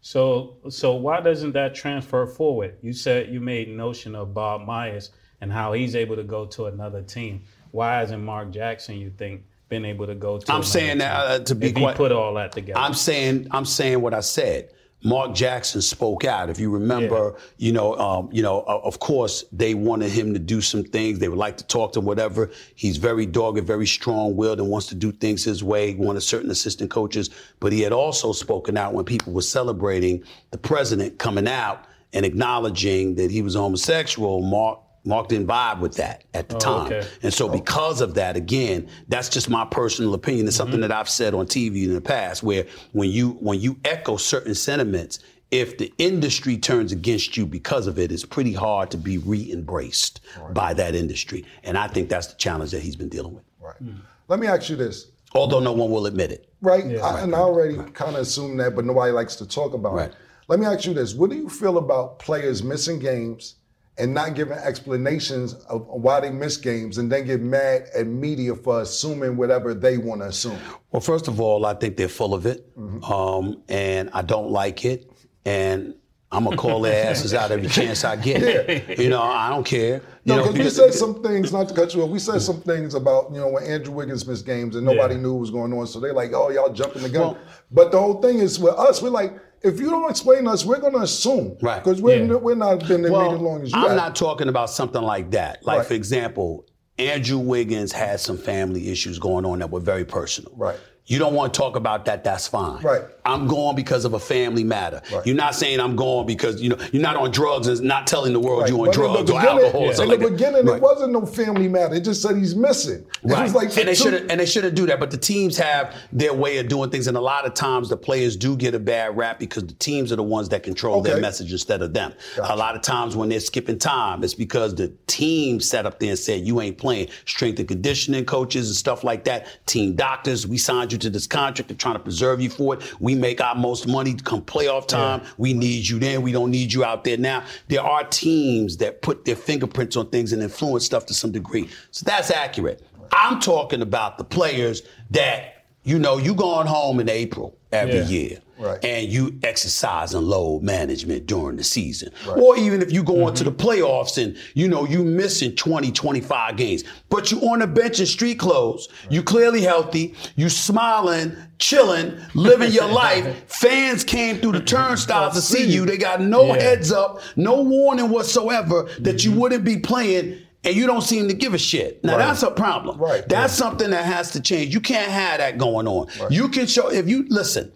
So, so why doesn't that transfer forward? You said you made notion of Bob Myers and how he's able to go to another team. Why hasn't Mark Jackson, you think, been able to go to? I'm another saying that, uh, to be if quite- put all that together. I'm saying I'm saying what I said. Mark Jackson spoke out. If you remember, you know, um, you know, uh, of course they wanted him to do some things. They would like to talk to him, whatever. He's very dogged, very strong-willed, and wants to do things his way. He wanted certain assistant coaches, but he had also spoken out when people were celebrating the president coming out and acknowledging that he was homosexual. Mark Mark didn't vibe with that at the oh, time. okay. And so oh. because of that, again, that's just my personal opinion. It's something mm-hmm. that I've said on TV in the past where when you when you echo certain sentiments, if the industry turns against you because of it, it's pretty hard to be re-embraced by that industry. And I think that's the challenge that he's been dealing with. Right. Mm-hmm. Let me ask you this. Although no one will admit it. Right. I, and I already kind of assume that, but nobody likes to talk about Right. it. Let me ask you this. What do you feel about players missing games and not giving explanations of why they miss games and then get mad at media for assuming whatever they want to assume? Well, first of all, I think they're full of it, um, and I don't like it, and I'm gonna call their asses out every chance I get. You know, I don't care. You No, know, because we said some things, not to cut you off, we said some things about, you know, when Andrew Wiggins missed games and nobody Yeah. knew what was going on. So they're like, oh, y'all jumping the gun. Well- but the whole thing is with us, we're like, if you don't explain us, we're going to assume. Right. Because we're, Yeah. we're not been in the media as long as you I'm have. not talking about something like that. Like, Right. for example, Andrew Wiggins had some family issues going on that were very personal. Right. You don't want to talk about that, that's fine. Right. I'm going because of a family matter. Right. You're not saying I'm going because, you know, you're not on drugs and not telling the world Right. you're on But drugs or alcohol or In the like beginning, Right. it wasn't no family matter. It just said he's missing. It Right. was like and they shouldn't and they shouldn't do that. But the teams have their way of doing things, and a lot of times the players do get a bad rap because the teams are the ones that control their message instead of them. Gotcha. A lot of times when they're skipping time, it's because the team sat up there and said, "You ain't playing." Strength and conditioning coaches and stuff like that. Team doctors, we signed you to this contract. They're trying to preserve you for it. We make our most money come playoff time. We need you then. We don't need you out there now. There are teams that put their fingerprints on things and influence stuff to some degree. So that's accurate. I'm talking about the players that, you know, you going home in April every Yeah. year. Right. And you exercise and load management during the season. Or even if you go into the mm-hmm. playoffs and, you know, you missing 20, 25 games, but you on the bench in street clothes, you clearly healthy, you smiling, chilling, living your life. Fans came through the turnstiles to see you. They got no Yeah. heads up, no warning whatsoever that you mm-hmm. wouldn't be playing. And you don't seem to give a shit. Now Right. that's a problem. Right. That's something that has to change. You can't have that going on. You can show if you listen.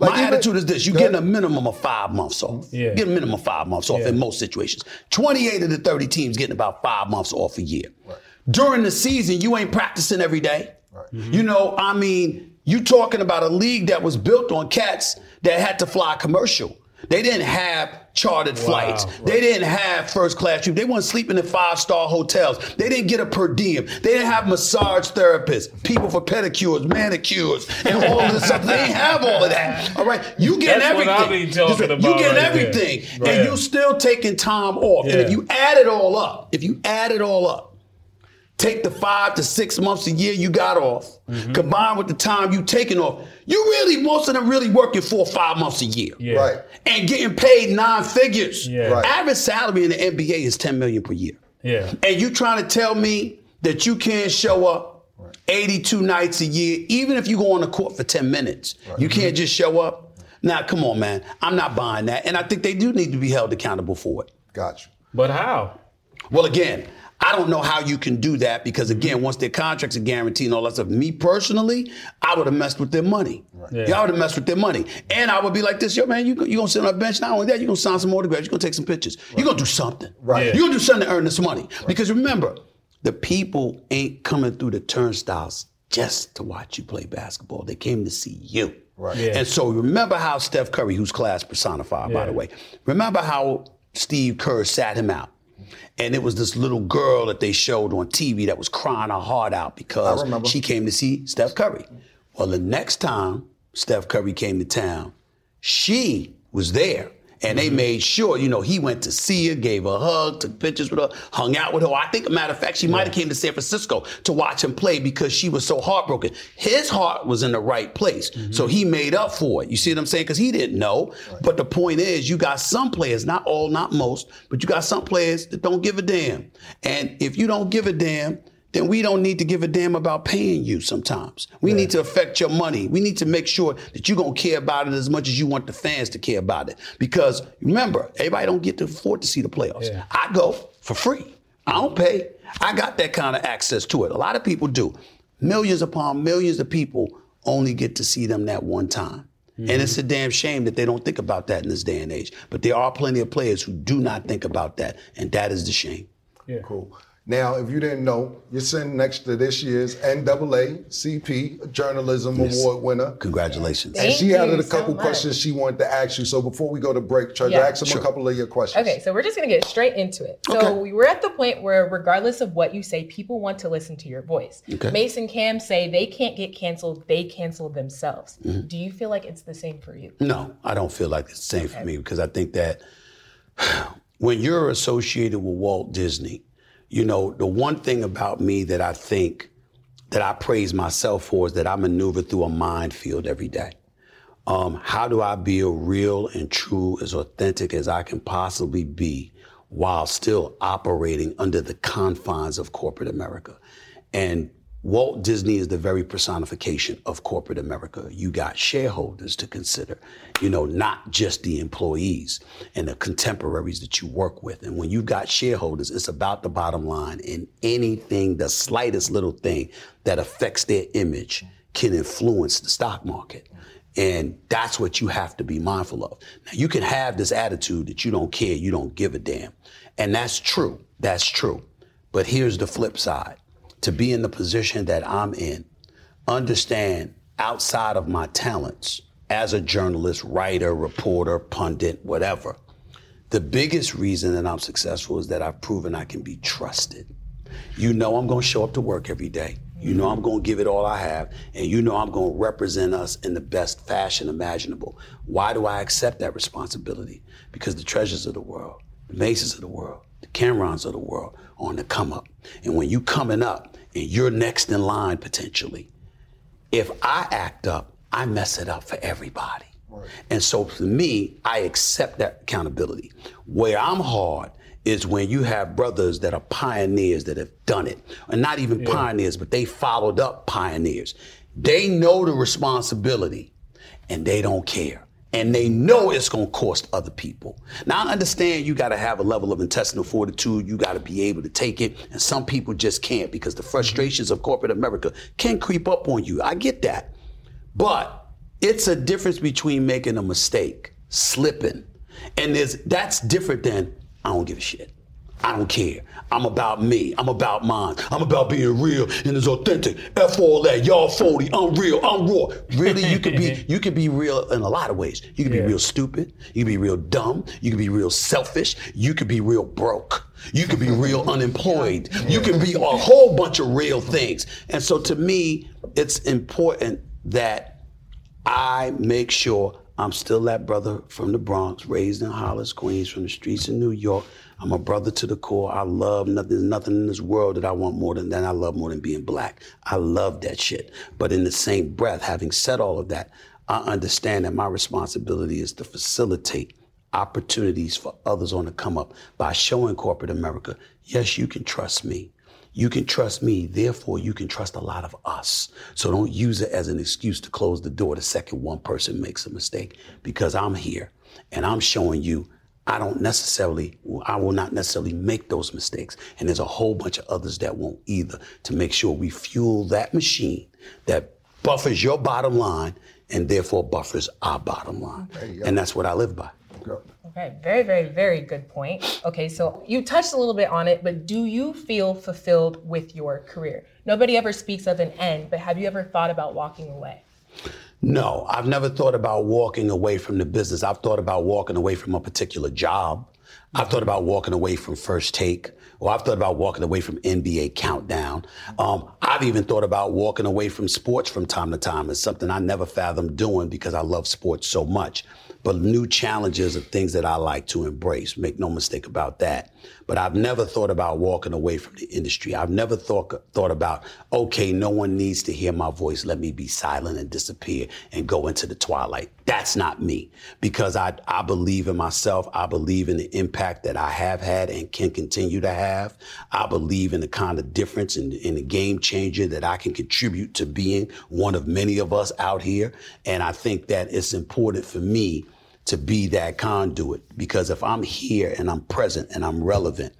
Like my even- attitude is this: you're getting a minimum of five months off. Mm-hmm. Yeah. Get a minimum of five months off Yeah. in most situations. 28 of the 30 teams getting about five months off a year. During the season, you ain't practicing every day. Right. Mm-hmm. You know, I mean, you talking about a league that was built on cats that had to fly commercial. They didn't have chartered Wow. flights. They didn't have first class trips. They weren't sleeping in five star hotels. They didn't get a per diem. They didn't have massage therapists, people for pedicures, manicures, and all of this stuff. They didn't have all of that. All right, you getting That's everything. I be talking Listen, about You getting right everything, Right. and you still taking time off. And if you add it all up, if you add it all up, take the five to six months a year you got off, Mm-hmm. combined with the time you taking off, you really most of them really working four or five months a year, Yeah. Right. and getting paid nine figures. Yeah. Right. Average salary in the NBA is ten million per year. Yeah. And you trying to tell me that you can't show up 82 nights a year, even if you go on the court for 10 minutes, you can't just show up? Nah, come on, man. I'm not buying that. And I think they do need to be held accountable for it. Gotcha. But how? Well, again, I don't know how you can do that because again, once their contracts are guaranteed and all that stuff, me personally, I would have messed with their money. Yeah. Yeah, I would have messed with their money. And I would be like this, yo, man, you you gonna sit on a bench. Not only that, you're gonna sign some autographs, you're gonna take some pictures. You're gonna do something. Right. Yeah. You're gonna do something to earn this money. Because remember, the people ain't coming through the turnstiles just to watch you play basketball. They came to see you. Right. Yeah. And so remember how Steph Curry, who's class personified, by the way, remember how Steve Kerr sat him out. And it was this little girl that they showed on TV that was crying her heart out because she came to see Steph Curry. Well, the next time Steph Curry came to town, she was there. And they mm-hmm. made sure, you know, he went to see her, gave her a hug, took pictures with her, hung out with her. I think, a matter of fact, she might have came to San Francisco to watch him play because she was so heartbroken. His heart was in the right place, so mm-hmm. he made up for it. You see what I'm saying? Because he didn't know. But the point is, you got some players, not all, not most, but you got some players that don't give a damn. And if you don't give a damn, then we don't need to give a damn about paying you sometimes. We need to affect your money. We need to make sure that you're gonna care about it as much as you want the fans to care about it. Because remember, everybody don't get to afford to see the playoffs. Yeah. I go for free. I don't pay. I got that kind of access to it. A lot of people do. Millions upon millions of people only get to see them that one time. And it's a mm-hmm. damn shame that they don't think about that in this day and age. But there are plenty of players who do not think about that, and that is the shame. Yeah. Cool. Now, if you didn't know, you're sitting next to this year's NAACP Journalism Award winner. Congratulations. Thank And Thank she had a couple much. questions she wanted to ask you. So before we go to break, try Yeah. to ask them Sure. a couple of your questions. Okay, so we're just gonna get straight into it. So Okay. we were at the point where, regardless of what you say, people want to listen to your voice. Okay. Mason Cam say they can't get canceled; they cancel themselves. Mm-hmm. Do you feel like it's the same for you? No, I don't feel like it's the same for me because I think that when you're associated with Walt Disney, you know, the one thing about me that I think that I praise myself for is that I maneuver through a minefield every day. Um, how do I be a real and true, as authentic as I can possibly be while still operating under the confines of corporate America? And Walt Disney is the very personification of corporate America. You got shareholders to consider, you know, not just the employees and the contemporaries that you work with. And when you've got shareholders, it's about the bottom line. And anything, the slightest little thing that affects their image can influence the stock market. And that's what you have to be mindful of. Now, you can have this attitude that you don't care, you don't give a damn. And that's true. That's true. But here's the flip side to be in the position that I'm in, understand outside of my talents as a journalist, writer, reporter, pundit, whatever, the biggest reason that I'm successful is that I've proven I can be trusted. You know I'm going to show up to work every day. You know I'm going to give it all I have, and you know I'm going to represent us in the best fashion imaginable. Why do I accept that responsibility? Because the treasures of the world, the Maces of the world, the Camerons of the world on the come up. And when you coming up and you're next in line potentially, if I act up, I mess it up for everybody. And so for me, I accept that accountability. Where I'm hard is when you have brothers that are pioneers that have done it, and not even pioneers, but they followed up pioneers. They know the responsibility and they don't care. And they know it's gonna cost other people. Now I understand you gotta have a level of intestinal fortitude, you gotta be able to take it, and some people just can't because the frustrations of corporate America can creep up on you. I get that. But it's a difference between making a mistake, slipping, and that's different than I don't give a shit. I don't care. I'm about me. I'm about mine. I'm about being real and it's authentic. F all that. Y'all 40. I'm real. I'm raw. Really, you can be you can be real in a lot of ways. You can be real stupid. You can be real dumb. You can be real selfish. You can be real broke. You can be real unemployed. You can be a whole bunch of real things. And so to me, it's important that I make sure I'm still that brother from the Bronx, raised in Hollis, Queens, from the streets of New York. I'm a brother to the core. I love nothing. There's nothing in this world that I want more than that. I love more than being black. I love that shit. But in the same breath, having said all of that, I understand that my responsibility is to facilitate opportunities for others on the come up by showing corporate America, yes, you can trust me. You can trust me, therefore you can trust a lot of us. So don't use it as an excuse to close the door the second one person makes a mistake because I'm here and I'm showing you I don't necessarily, I will not necessarily make those mistakes. And there's a whole bunch of others that won't either to make sure we fuel that machine that buffers your bottom line and therefore buffers our bottom line. And that's what I live by. Okay, very, very, very good point. Okay, so you touched a little bit on it, but do you feel fulfilled with your career? Nobody ever speaks of an end, but have you ever thought about walking away? No, I've never thought about walking away from the business. I've thought about walking away from a particular job. I've thought about walking away from First Take, or I've thought about walking away from NBA Countdown. Um, I've even thought about walking away from sports from time to time. It's something I never fathomed doing because I love sports so much. But new challenges are things that I like to embrace. Make no mistake about that. But I've never thought about walking away from the industry. I've never thought thought about, okay, no one needs to hear my voice. Let me be silent and disappear and go into the twilight. That's not me because I, I believe in myself. I believe in the impact that I have had and can continue to have. I believe in the kind of difference and in, the game changer that I can contribute to being one of many of us out here. And I think that it's important for me to be that conduit because if I'm here and I'm present and I'm relevant,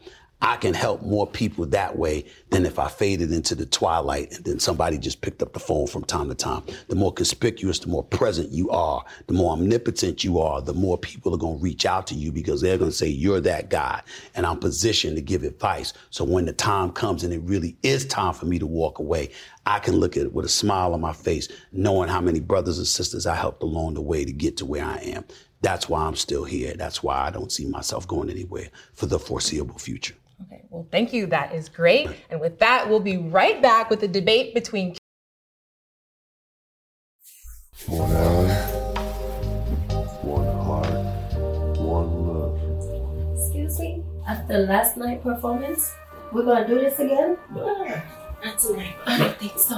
I can help more people that way than if I faded into the twilight and then somebody just picked up the phone from time to time. The more conspicuous, the more present you are, the more omnipotent you are, the more people are going to reach out to you because they're going to say, You're that guy. And I'm positioned to give advice. So when the time comes and it really is time for me to walk away, I can look at it with a smile on my face, knowing how many brothers and sisters I helped along the way to get to where I am. That's why I'm still here. That's why I don't see myself going anywhere for the foreseeable future. Okay, well, thank you. That is great. And with that, we'll be right back with the debate between. One eye, one heart, one love. Excuse me? After last night performance, we're gonna do this again? No. Not tonight. I don't think so.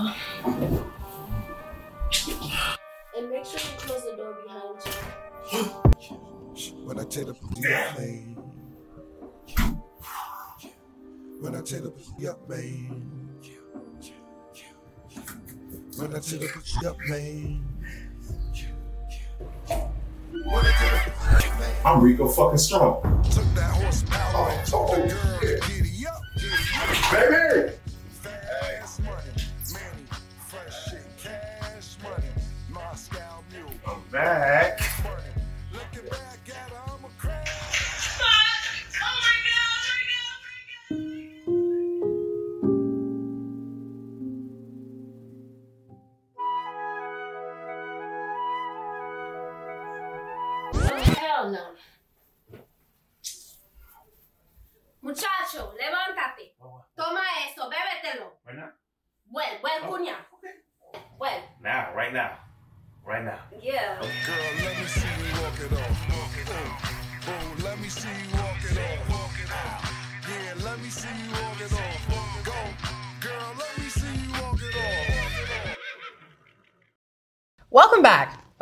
And make sure you close the door behind you. When I take the up, man. When I take the up, man. When I take the up, man. I'm Rico fucking strong. Took that horsepower and told the girl, giddy up, giddy up. Baby! Fast money, fresh shit, cash money, Moscow mule. I'm back.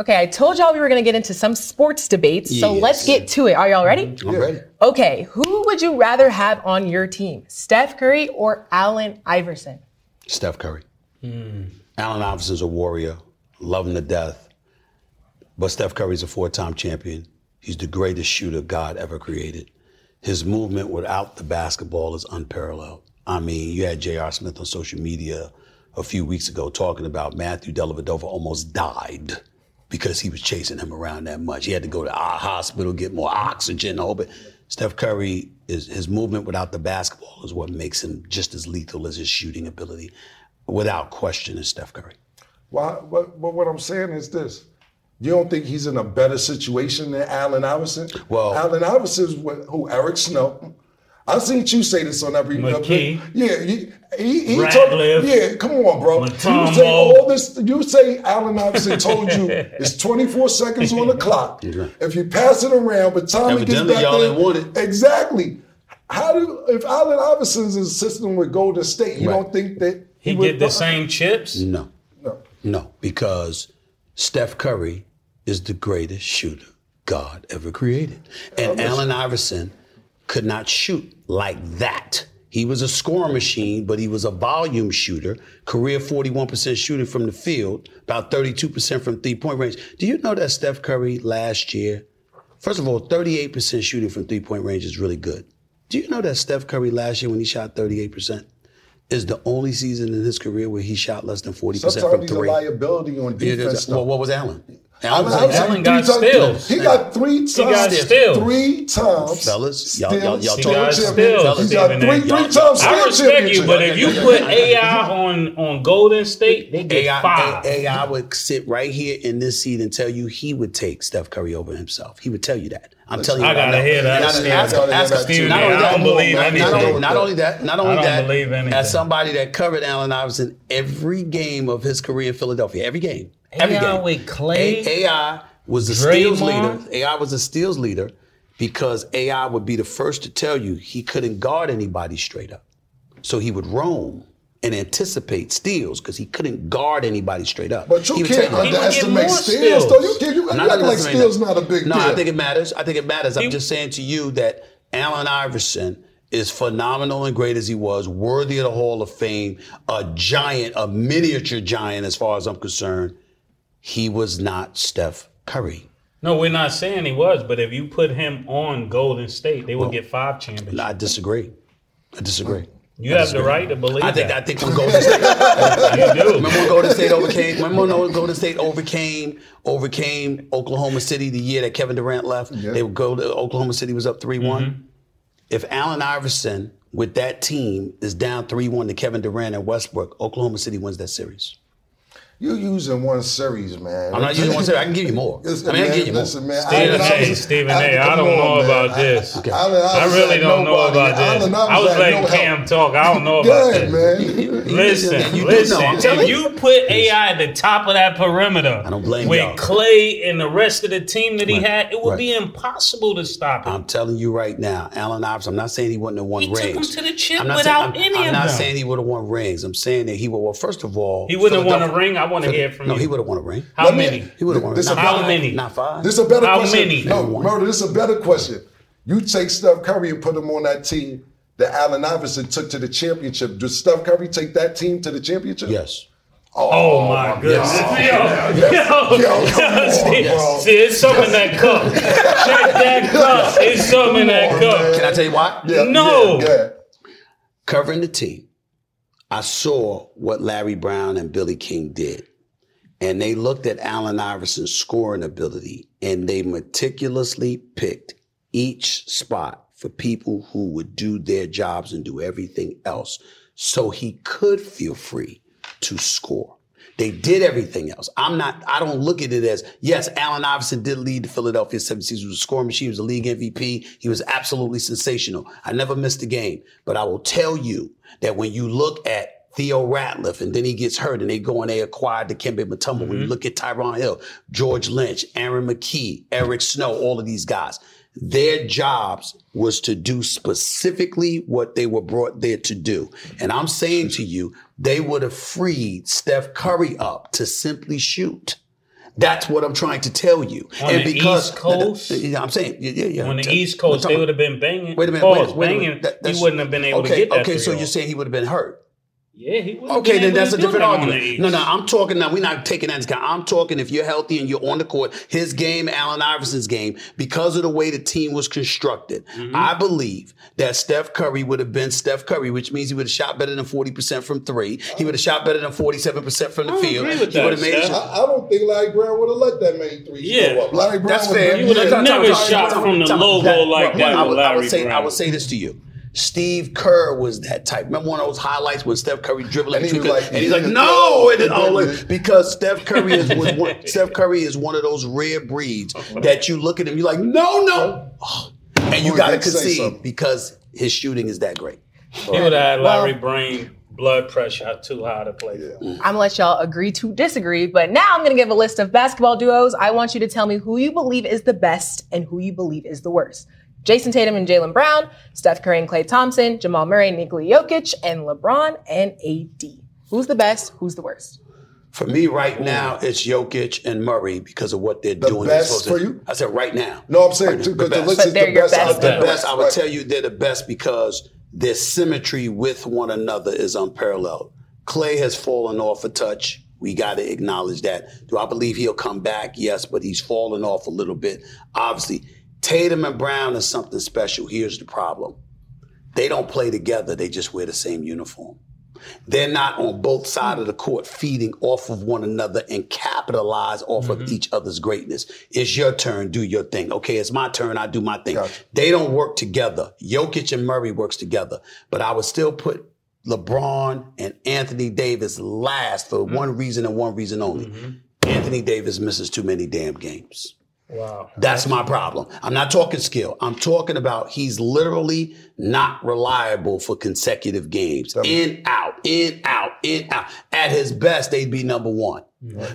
Okay, I told y'all we were going to get into some sports debates, so let's get to it. Are y'all ready? I'm ready. Okay, who would you rather have on your team, Steph Curry or Allen Iverson? Steph Curry. Hmm. Allen Iverson's a warrior, love him to death. But Steph Curry's a four time champion. He's the greatest shooter God ever created. His movement without the basketball is unparalleled. I mean, you had J.R. Smith on social media a few weeks ago talking about Matthew Dellavedova almost died because he was chasing him around that much. He had to go to our hospital, get more oxygen, all but. Steph Curry is his movement without the basketball is what makes him just as lethal as his shooting ability, without question. Is Steph Curry? Well, But, but what I'm saying is this: you don't think he's in a better situation than Allen Iverson? Well- Allen Iverson's with who? Eric Snow. I've seen you say this on every. McKie. Yeah, he, he, he Ratliff. told, Yeah, come on, bro. You say all this. You say Allen Iverson told you it's 24 seconds on the clock. If you pass it around, but Tommy it gets back y'all there, want it. exactly. How do if Allen Iverson's a system with Golden State, you Right. don't think that He would- get the same chips. No, No. no, because Steph Curry is the greatest shooter God ever created, and Allen Iverson could not shoot like that. He was a scoring machine, but he was a volume shooter. Career 41% shooting from the field, about 32% from three point range. Do you know that Steph Curry last year, first of all, 38% shooting from three point range is really good. Do you know that Steph Curry last year, when he shot 38%, is the only season in his career where he shot less than 40% from three. Sometimes he's a liability on Yeah, defense. well, what was Allen? Allen was- Iverson, Allen got steals. He got three times. He got steals. Three times. Fellas, y'all- y'all- y'all steal talking- champion. steals, He's got Stephen three, A. three Y'all- times steal I respect you, championship. but if you put AI on on Golden State, they get AI, five. AI would sit right here in this seat and tell you he would take Steph Curry over himself. He would tell you that. I'm telling you. I right gotta now. hear that. And I- Stephen. ask- I gotta ask- hear that Stephen, too. not I only that, don't believe not anything. only- Not only that, not only I don't that. believe anything. As somebody that covered Allen Iverson every game of his career in Philadelphia, every game, every AI game with Clay, A- AI was the steals leader. AI was a steals leader because AI would be the first to tell you he couldn't guard anybody straight up. So he would roam and anticipate steals because he couldn't guard anybody straight up. But you He would can't tell you- would get underestimate more steals, steals. though. You can't. You, you I'm act like steals not a big no, deal. No, I think it matters. I think it matters. I'm He- just saying to you that Allen Iverson is phenomenal and great as he was, worthy of the Hall of Fame, a giant, a miniature giant as far as I'm concerned. He was not Steph Curry. No, we're not saying he was, but if you put him on Golden State, they would get five championships. I disagree. I disagree. you have the right to believe I think that. I think when Golden State you do. Remember when Golden State overcame? Remember when Golden State overcame overcame Oklahoma City the year that Kevin Durant left? They would go to Oklahoma City was up 3 one Mm-hmm. If Allen Iverson with that team is down three one to Kevin Durant and Westbrook, Oklahoma City wins that series. You using one series, man. I'm not using one series. I can give you more. Listen, I mean, I can give you more. listen, man. Stephen Allen A. Stephen A. Allen- I come don't on, know man. about this. Allen I Iverson really don't know about this. Allen I was Iverson had letting no Cam help. talk. I don't know about Go this. ahead, man. Listen, You do listen. know, if you. you put AI at the top of that perimeter, I don't blame with y'all. Klay and the rest of the team that he Right, had, it would right. be impossible to stop him. I'm telling you right now, Allen Iverson. I'm not saying he wouldn't have won He took rings. him to the chip I'm without saying, I'm, any I'm of not them. saying he would have won rings. I'm saying that he would. Well, first of all, he wouldn't have won a ring. I want to hear from No, you. No, he would have won a ring. How Let me- many? He would have won. This a How many? Not five. This is a better How question. many? No, murder. This is a better question. You take Steph Curry and put him on that team that Allen Iverson took to the championship. Does Steph Curry take that team to the championship? yes. Oh, oh, oh my oh, goodness. Yo, yo, Yo, come on, see, see, it's something in that cup. Check that cup. It's something in that on, cup. man. Can I tell you why? Yeah, No. Yeah, yeah. Covering the team, I saw what Larry Brown and Billy King did. And they looked at Allen Iverson's scoring ability and they meticulously picked each spot for people who would do their jobs and do everything else so he could feel free to score. They did everything else. I'm not, I don't look at it as, yes, Allen Iverson did lead the Philadelphia 76ers. He was a scoring machine. He was a league MVP. He was absolutely sensational. I never missed a game. But I will tell you that when you look at Theo Ratliff, and then he gets hurt, and they go and they acquired Dikembe Mutombo. When you mm-hmm. look at Tyrone Hill, George Lynch, Aaron McKie, Eric Snow, all of these guys, their jobs was to do specifically what they were brought there to do. And I'm saying to you, they would have freed Steph Curry up to simply shoot. That's what I'm trying to tell you. On the East Coast? yeah, I'm saying, yeah, yeah, yeah. On the East Coast, they would have been banging. Wait a minute. Pause, wait, a banging. minute. That- he wouldn't have been able okay, to get that. Okay, so you're saying he would have been hurt. Yeah, he was. Okay, then that's a different argument. No, no, I'm talking now. We're not taking that into account. I'm talking if you're healthy and you're on the court, his game, Allen Iverson's game, because of the way the team was constructed, Mm-hmm. I believe that Steph Curry would have been Steph Curry, which means he would have shot better than 40% from three. He would have shot better than 47% from the I field. agree with he that, made Steph. I, I don't think Larry Brown would have let that many threes Yeah. go up. Larry Brown That's was fair. very He would have never Time, time, shot from the time. logo like that I with would, I would Larry say, I would say this to you. Steve Kerr was that type. Remember one of those highlights when Steph Curry dribbling And he was like, and he's like, no, and then yeah, all because Steph Curry is was one, Steph Curry is one of those rare breeds that you look at him, you're like, no, no, Oh. and you Boy, got to concede because his shooting is that great. He would have had Larry Well- Brain blood pressure too high to play. for. I'm gonna let y'all agree to disagree, but now I'm gonna give a list of basketball duos. I want you to tell me who you believe is the best and who you believe is the worst. Jayson Tatum and Jaylen Brown, Steph Curry and Klay Thompson, Jamal Murray and Nikola Jokic, and LeBron and AD. Who's the best? Who's the worst? For me, right now, it's Jokic and Murray because of what they're The doing. best for you? I said right now. No, I'm saying Right, too, because the best. list is they're the best. best out of the the best. I would Right. tell you they're the best because their symmetry with one another is unparalleled. Klay has fallen off a touch. We got to acknowledge that. Do I believe he'll come back? Yes, but he's fallen off a little bit. Obviously, Tatum and Brown is something special. Here's the problem they don't play together, they just wear the same uniform. They're not on both sides of the court feeding off of one another and capitalize off of mm-hmm. each other's greatness. It's your turn, do your thing. Okay, it's my turn, I do my thing. Gotcha. They don't work together. Jokic and Murray works together, but I would still put LeBron and Anthony Davis last for mm-hmm. one reason and one reason only. Mm-hmm. Anthony Davis misses too many damn games. Wow. That's my problem. I'm not talking skill. I'm talking about he's literally not reliable for consecutive games. In, out, in, out, in, out. At his best, they'd be number one.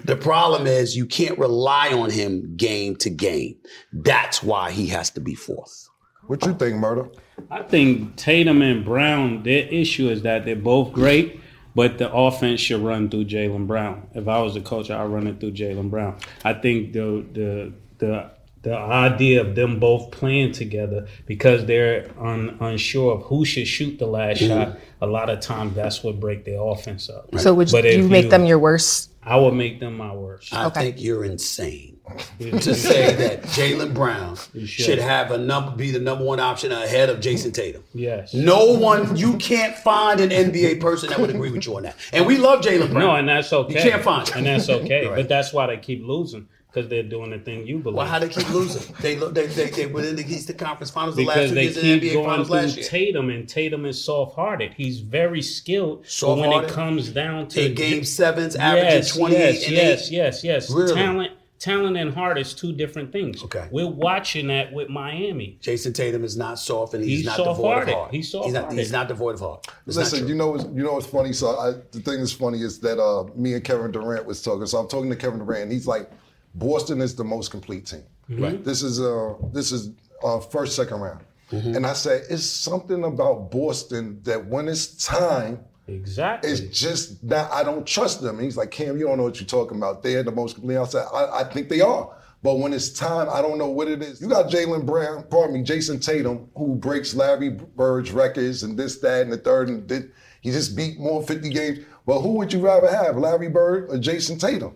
The problem is you can't rely on him game to game. That's why he has to be fourth. What you think, Murder? I think Tatum and Brown, their issue is that they're both great, but the offense should run through Jaylen Brown. If I was the coach, I'd run it through Jaylen Brown. I think the the the the idea of them both playing together because they're un, unsure of who should shoot the last shot. A lot of times, that's what break their offense up. So would But you make you- them your worst? I would make them my worst. I Okay. think you're insane to say that Jaylen Brown should. should have a number be the number one option ahead of Jayson Tatum. Yes. No one, you can't find an NBA person that would agree with you on that. And we love Jaylen Brown. No, and that's okay. You can't find it. and that's okay. Right. But that's why they keep losing because they're doing the thing you believe. Well, how they keep losing? They look, they, they, they were in the Eastern Conference Finals the last because two they years in the keep NBA going Finals last year. Tatum, and Tatum is soft-hearted. He's very skilled, but when it comes down to In game sevens, averaging yes, 28 yes, and yes, 8. yes, yes. Really? Talent, talent, and heart is two different things. Okay. we're watching that with Miami. Jayson Tatum is not soft and he's, He's not devoid of soft-hearted. heart. He's not, soft-hearted. he's not devoid of heart. It's Listen, you know, what's- you know what's funny? So I, the thing that's funny is that uh, me and Kevin Durant was talking. So I'm talking to Kevin Durant, and he's like, "Boston is the most complete team. Right. This is uh, this is uh, first second round." And I said, "It's something about Boston that when it's time, Exactly. it's just that I don't trust them." And he's like, "Cam, you don't know what you're talking about. They're the most complete." I said, "I, I think they are." But when it's time, I don't know what it is. You got Jaylen Brown, pardon me, Jayson Tatum, who breaks Larry Bird's records and this, that, and the third, and did, he just beat more 50 games. Well, who would you rather have, Larry Bird or Jayson Tatum?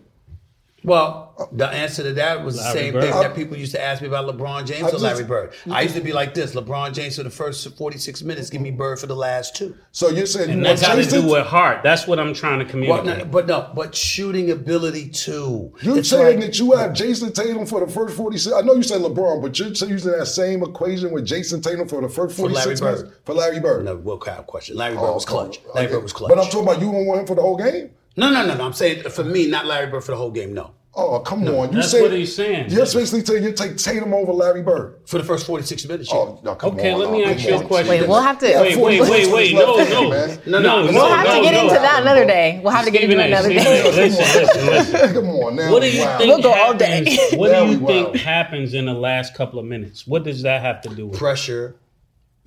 Well, the answer to that was the same Bird. thing that people used to ask me about LeBron James I or just- Larry Bird. I used to be like this: LeBron James for the first 46 minutes, give me Bird for the last two. So you're saying and you that want got to do with heart. That's what I'm trying to Well, communicate. no, but no, but shooting ability too. You're It's saying like- that you have Jayson Tatum for the first 46. I know you said LeBron, but you're using that same equation with Jayson Tatum for the first For Larry 46 Bird. minutes for Larry Bird. No, Will Cow question. Larry Bird Oh, was oh, clutch. oh, Larry okay. Bird was clutch. But I'm talking about you don't want him for the whole game? No, no, no, no. I'm saying for me, not Larry Bird for the whole game. No, Oh, oh come on. You That's say, what he's saying. You're basically saying you take Tatum over Larry Bird. for the first 46 minutes. Oh, no, come Okay, on. let me oh, ask you a question. Wait, we'll have to. Yeah, Wait, wait, wait, wait. No, no, no, No, no. no, We'll have no, to get no. into that another day. We'll have to get into Stephen it another day. Listen, listen, listen. Come on now. What do you Wow. think We'll go all day. What do you think happens in the last couple of minutes? What does that have to do with? Pressure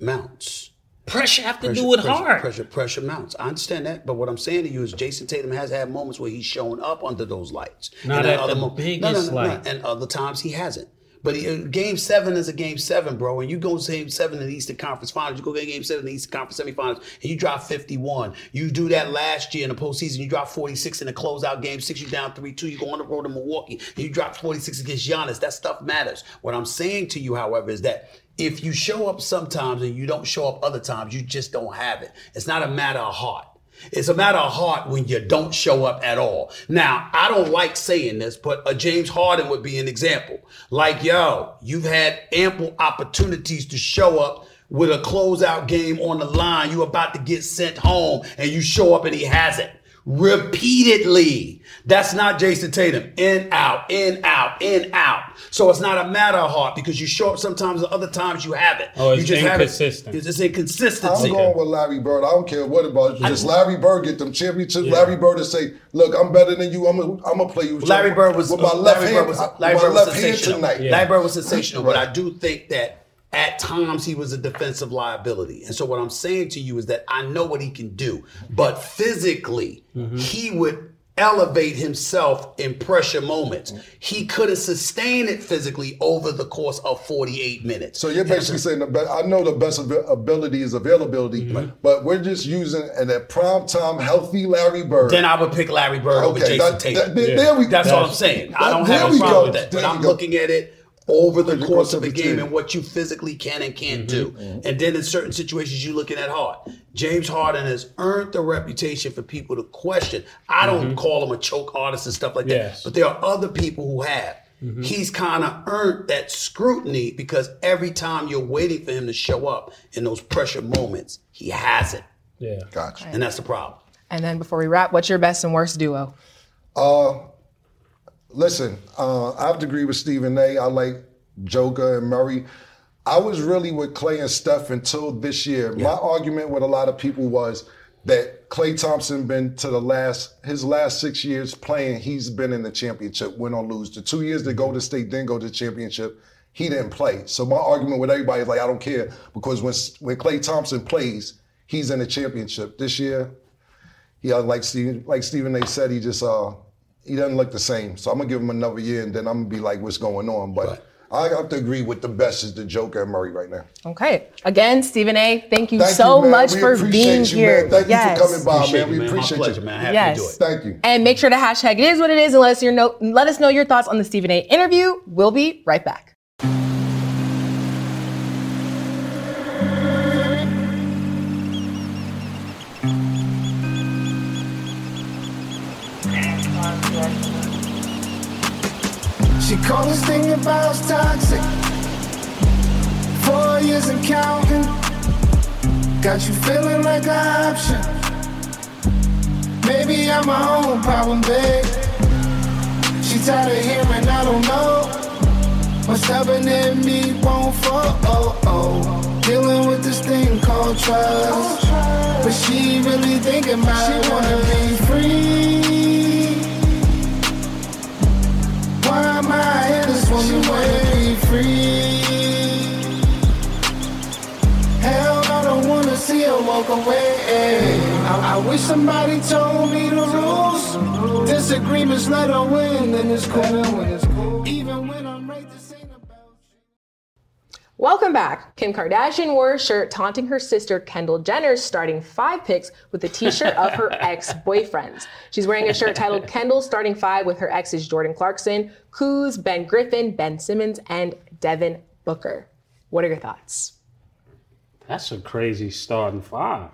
mounts. Pressure have to Pressure, do with pressure, heart. Pressure, pressure mounts. I understand that, but what I'm saying to you is Jayson Tatum has had moments where he's shown up under those lights. Not then at other the mo- biggest no, no, no, light. And other times he hasn't. But game seven is a game seven, bro. And you go game seven in the Eastern Conference Finals, you go get game seven in the Eastern Conference semifinals, and you drop 51. You do that last year in the postseason, you drop 46 in the closeout game six, you down 3 2. You go on the road to Milwaukee, and you drop 46 against Giannis. That stuff matters. What I'm saying to you, however, is that if you show up sometimes and you don't show up other times, you just don't have it. It's not a matter of heart. It's a matter of heart when you don't show up at all. Now, I don't like saying this, but a James Harden would be an example. Like, yo, you've had ample opportunities to show up with a closeout game on the line. You're about to get sent home and you show up and he hasn't. Repeatedly. That's not Jayson Tatum. In, out, in, out, in, out. So it's not a matter of heart because you show up sometimes and other times you haven't. Oh, it's you just haven't- inconsistent. It's just I'm going with Larry Bird. I don't care what about it. Just Larry Bird get them championships. Larry Bird to say, "Look, I'm better than you. I'm gonna, I'm gonna play you." Larry Bird was with my left Larry hand. Bird was, with Larry Bird was sensational. tonight. Larry Bird was sensational, but I do think that at times he was a defensive liability. And so what I'm saying to you is that I know what he can do, but physically Mm-hmm. he would elevate himself in pressure moments. He couldn't sustain it physically over the course of 48 minutes. So you're basically saying the best. I know the best ability is availability, Mm-hmm. but we're just using an at prime time healthy Larry Bird. then I would pick Larry Bird over Okay, Jayson that- Tatum. that- there- there we go. That's all I'm saying. I don't have a problem go. with that. But I'm go. looking at it over the course course of the game and what you physically can and can't mm-hmm. do. Mm-hmm. And then in certain situations, you're looking at hard. James Harden has earned the reputation for people to question. I don't mm-hmm. call him a choke artist and stuff like that, Yes. but there are other people who have. Mm-hmm. He's kind of earned that scrutiny because every time you're waiting for him to show up in those pressure moments, he hasn't. Yeah. Gotcha. And that's the problem. And then before we wrap, what's your best and worst duo? Uh, Listen, uh, I have to agree with Stephen A. I like Joker and Murray. I was really with Klay and Steph until this year. My argument with a lot of people was that Klay Thompson been to the last his last six years playing. He's been in the championship, win or lose. The two years that Golden State didn't go to the championship, he didn't play. So my argument with everybody is like I don't care because when when Klay Thompson plays, he's in the championship. This year, yeah, like Stephen, like Stephen A. said, he just uh he doesn't look the same. So I'm gonna give him another year, and then I'm gonna be like, what's going on? But I have to agree with the best is the Joker and Murray right now. Okay. Again, Stephen A., thank you Thank so you, much We for being you, here. Man. Thank yes. you for coming by, Appreciate man. it, We man. My appreciate pleasure, you. man. Happy Yes. to do it. Thank you. And make sure to hashtag it is what it is and let us, your know, let us know your thoughts on the Stephen A. interview. We'll be right back. This thing about toxic. Four years and counting. Got you feeling like an option. Maybe I'm my own problem, babe. She tired of hearing I don't know. What's stubborn in me won't fall. Oh, oh. Dealing with this thing called trust. But she really thinking about it. Wanna be free. Why am I here this woman wanna be free? Hell, I don't wanna see her walk away. I, I wish somebody told me the rules. Disagreements let her win, and it's cool. Even when I'm right, Welcome back. Kim Kardashian wore a shirt taunting her sister Kendall Jenner's starting five picks with a t-shirt of her ex-boyfriends. She's wearing a shirt titled Kendall starting five with her exes Jordan Clarkson, Kuz, Ben Griffin, Ben Simmons, and Devin Booker. What are your thoughts? That's a crazy starting five.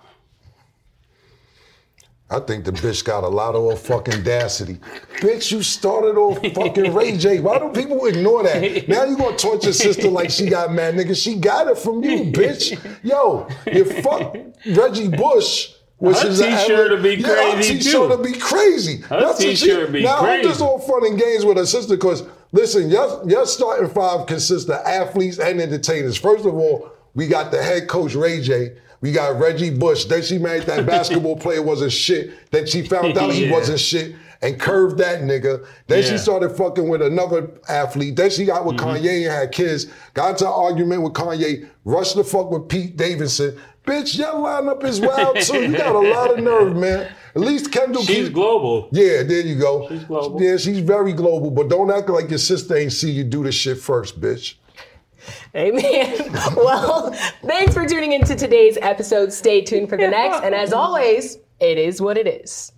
I think the bitch got a lot of fucking audacity. bitch, you started off fucking Ray J. Why do people ignore that? Now you gonna torture sister like she got mad, nigga. She got it from you, bitch. Yo, you fuck Reggie Bush. Which Her is a- t-shirt would be yeah, her crazy, t-shirt too. would be crazy. Her what t-shirt would be now, I'm just on fun and games with her sister because listen, your starting five consists of athletes and entertainers. First of all, we got the head coach Ray J. We got Reggie Bush. Then she married that basketball player wasn't shit. Then she found out he wasn't shit and curved that nigga. Then she started fucking with another athlete. Then she got with mm-hmm. Kanye and had kids. Got into an argument with Kanye. Rushed the fuck with Pete Davidson. Bitch, your lineup is wild too. You got a lot of nerve, man. At least Kendall. She's keep- global. Yeah, there you go. She's global. Yeah, she's very global. But don't act like your sister ain't see you do this shit first, bitch. Amen. well, thanks for tuning into today's episode. Stay tuned for the next. And as always, it is what it is.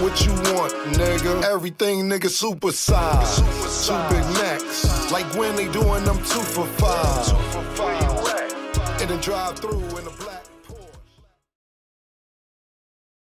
What you want, nigga? Everything, nigga, super size. Two big necks. Like when they doing them two for five. In the drive through in the black.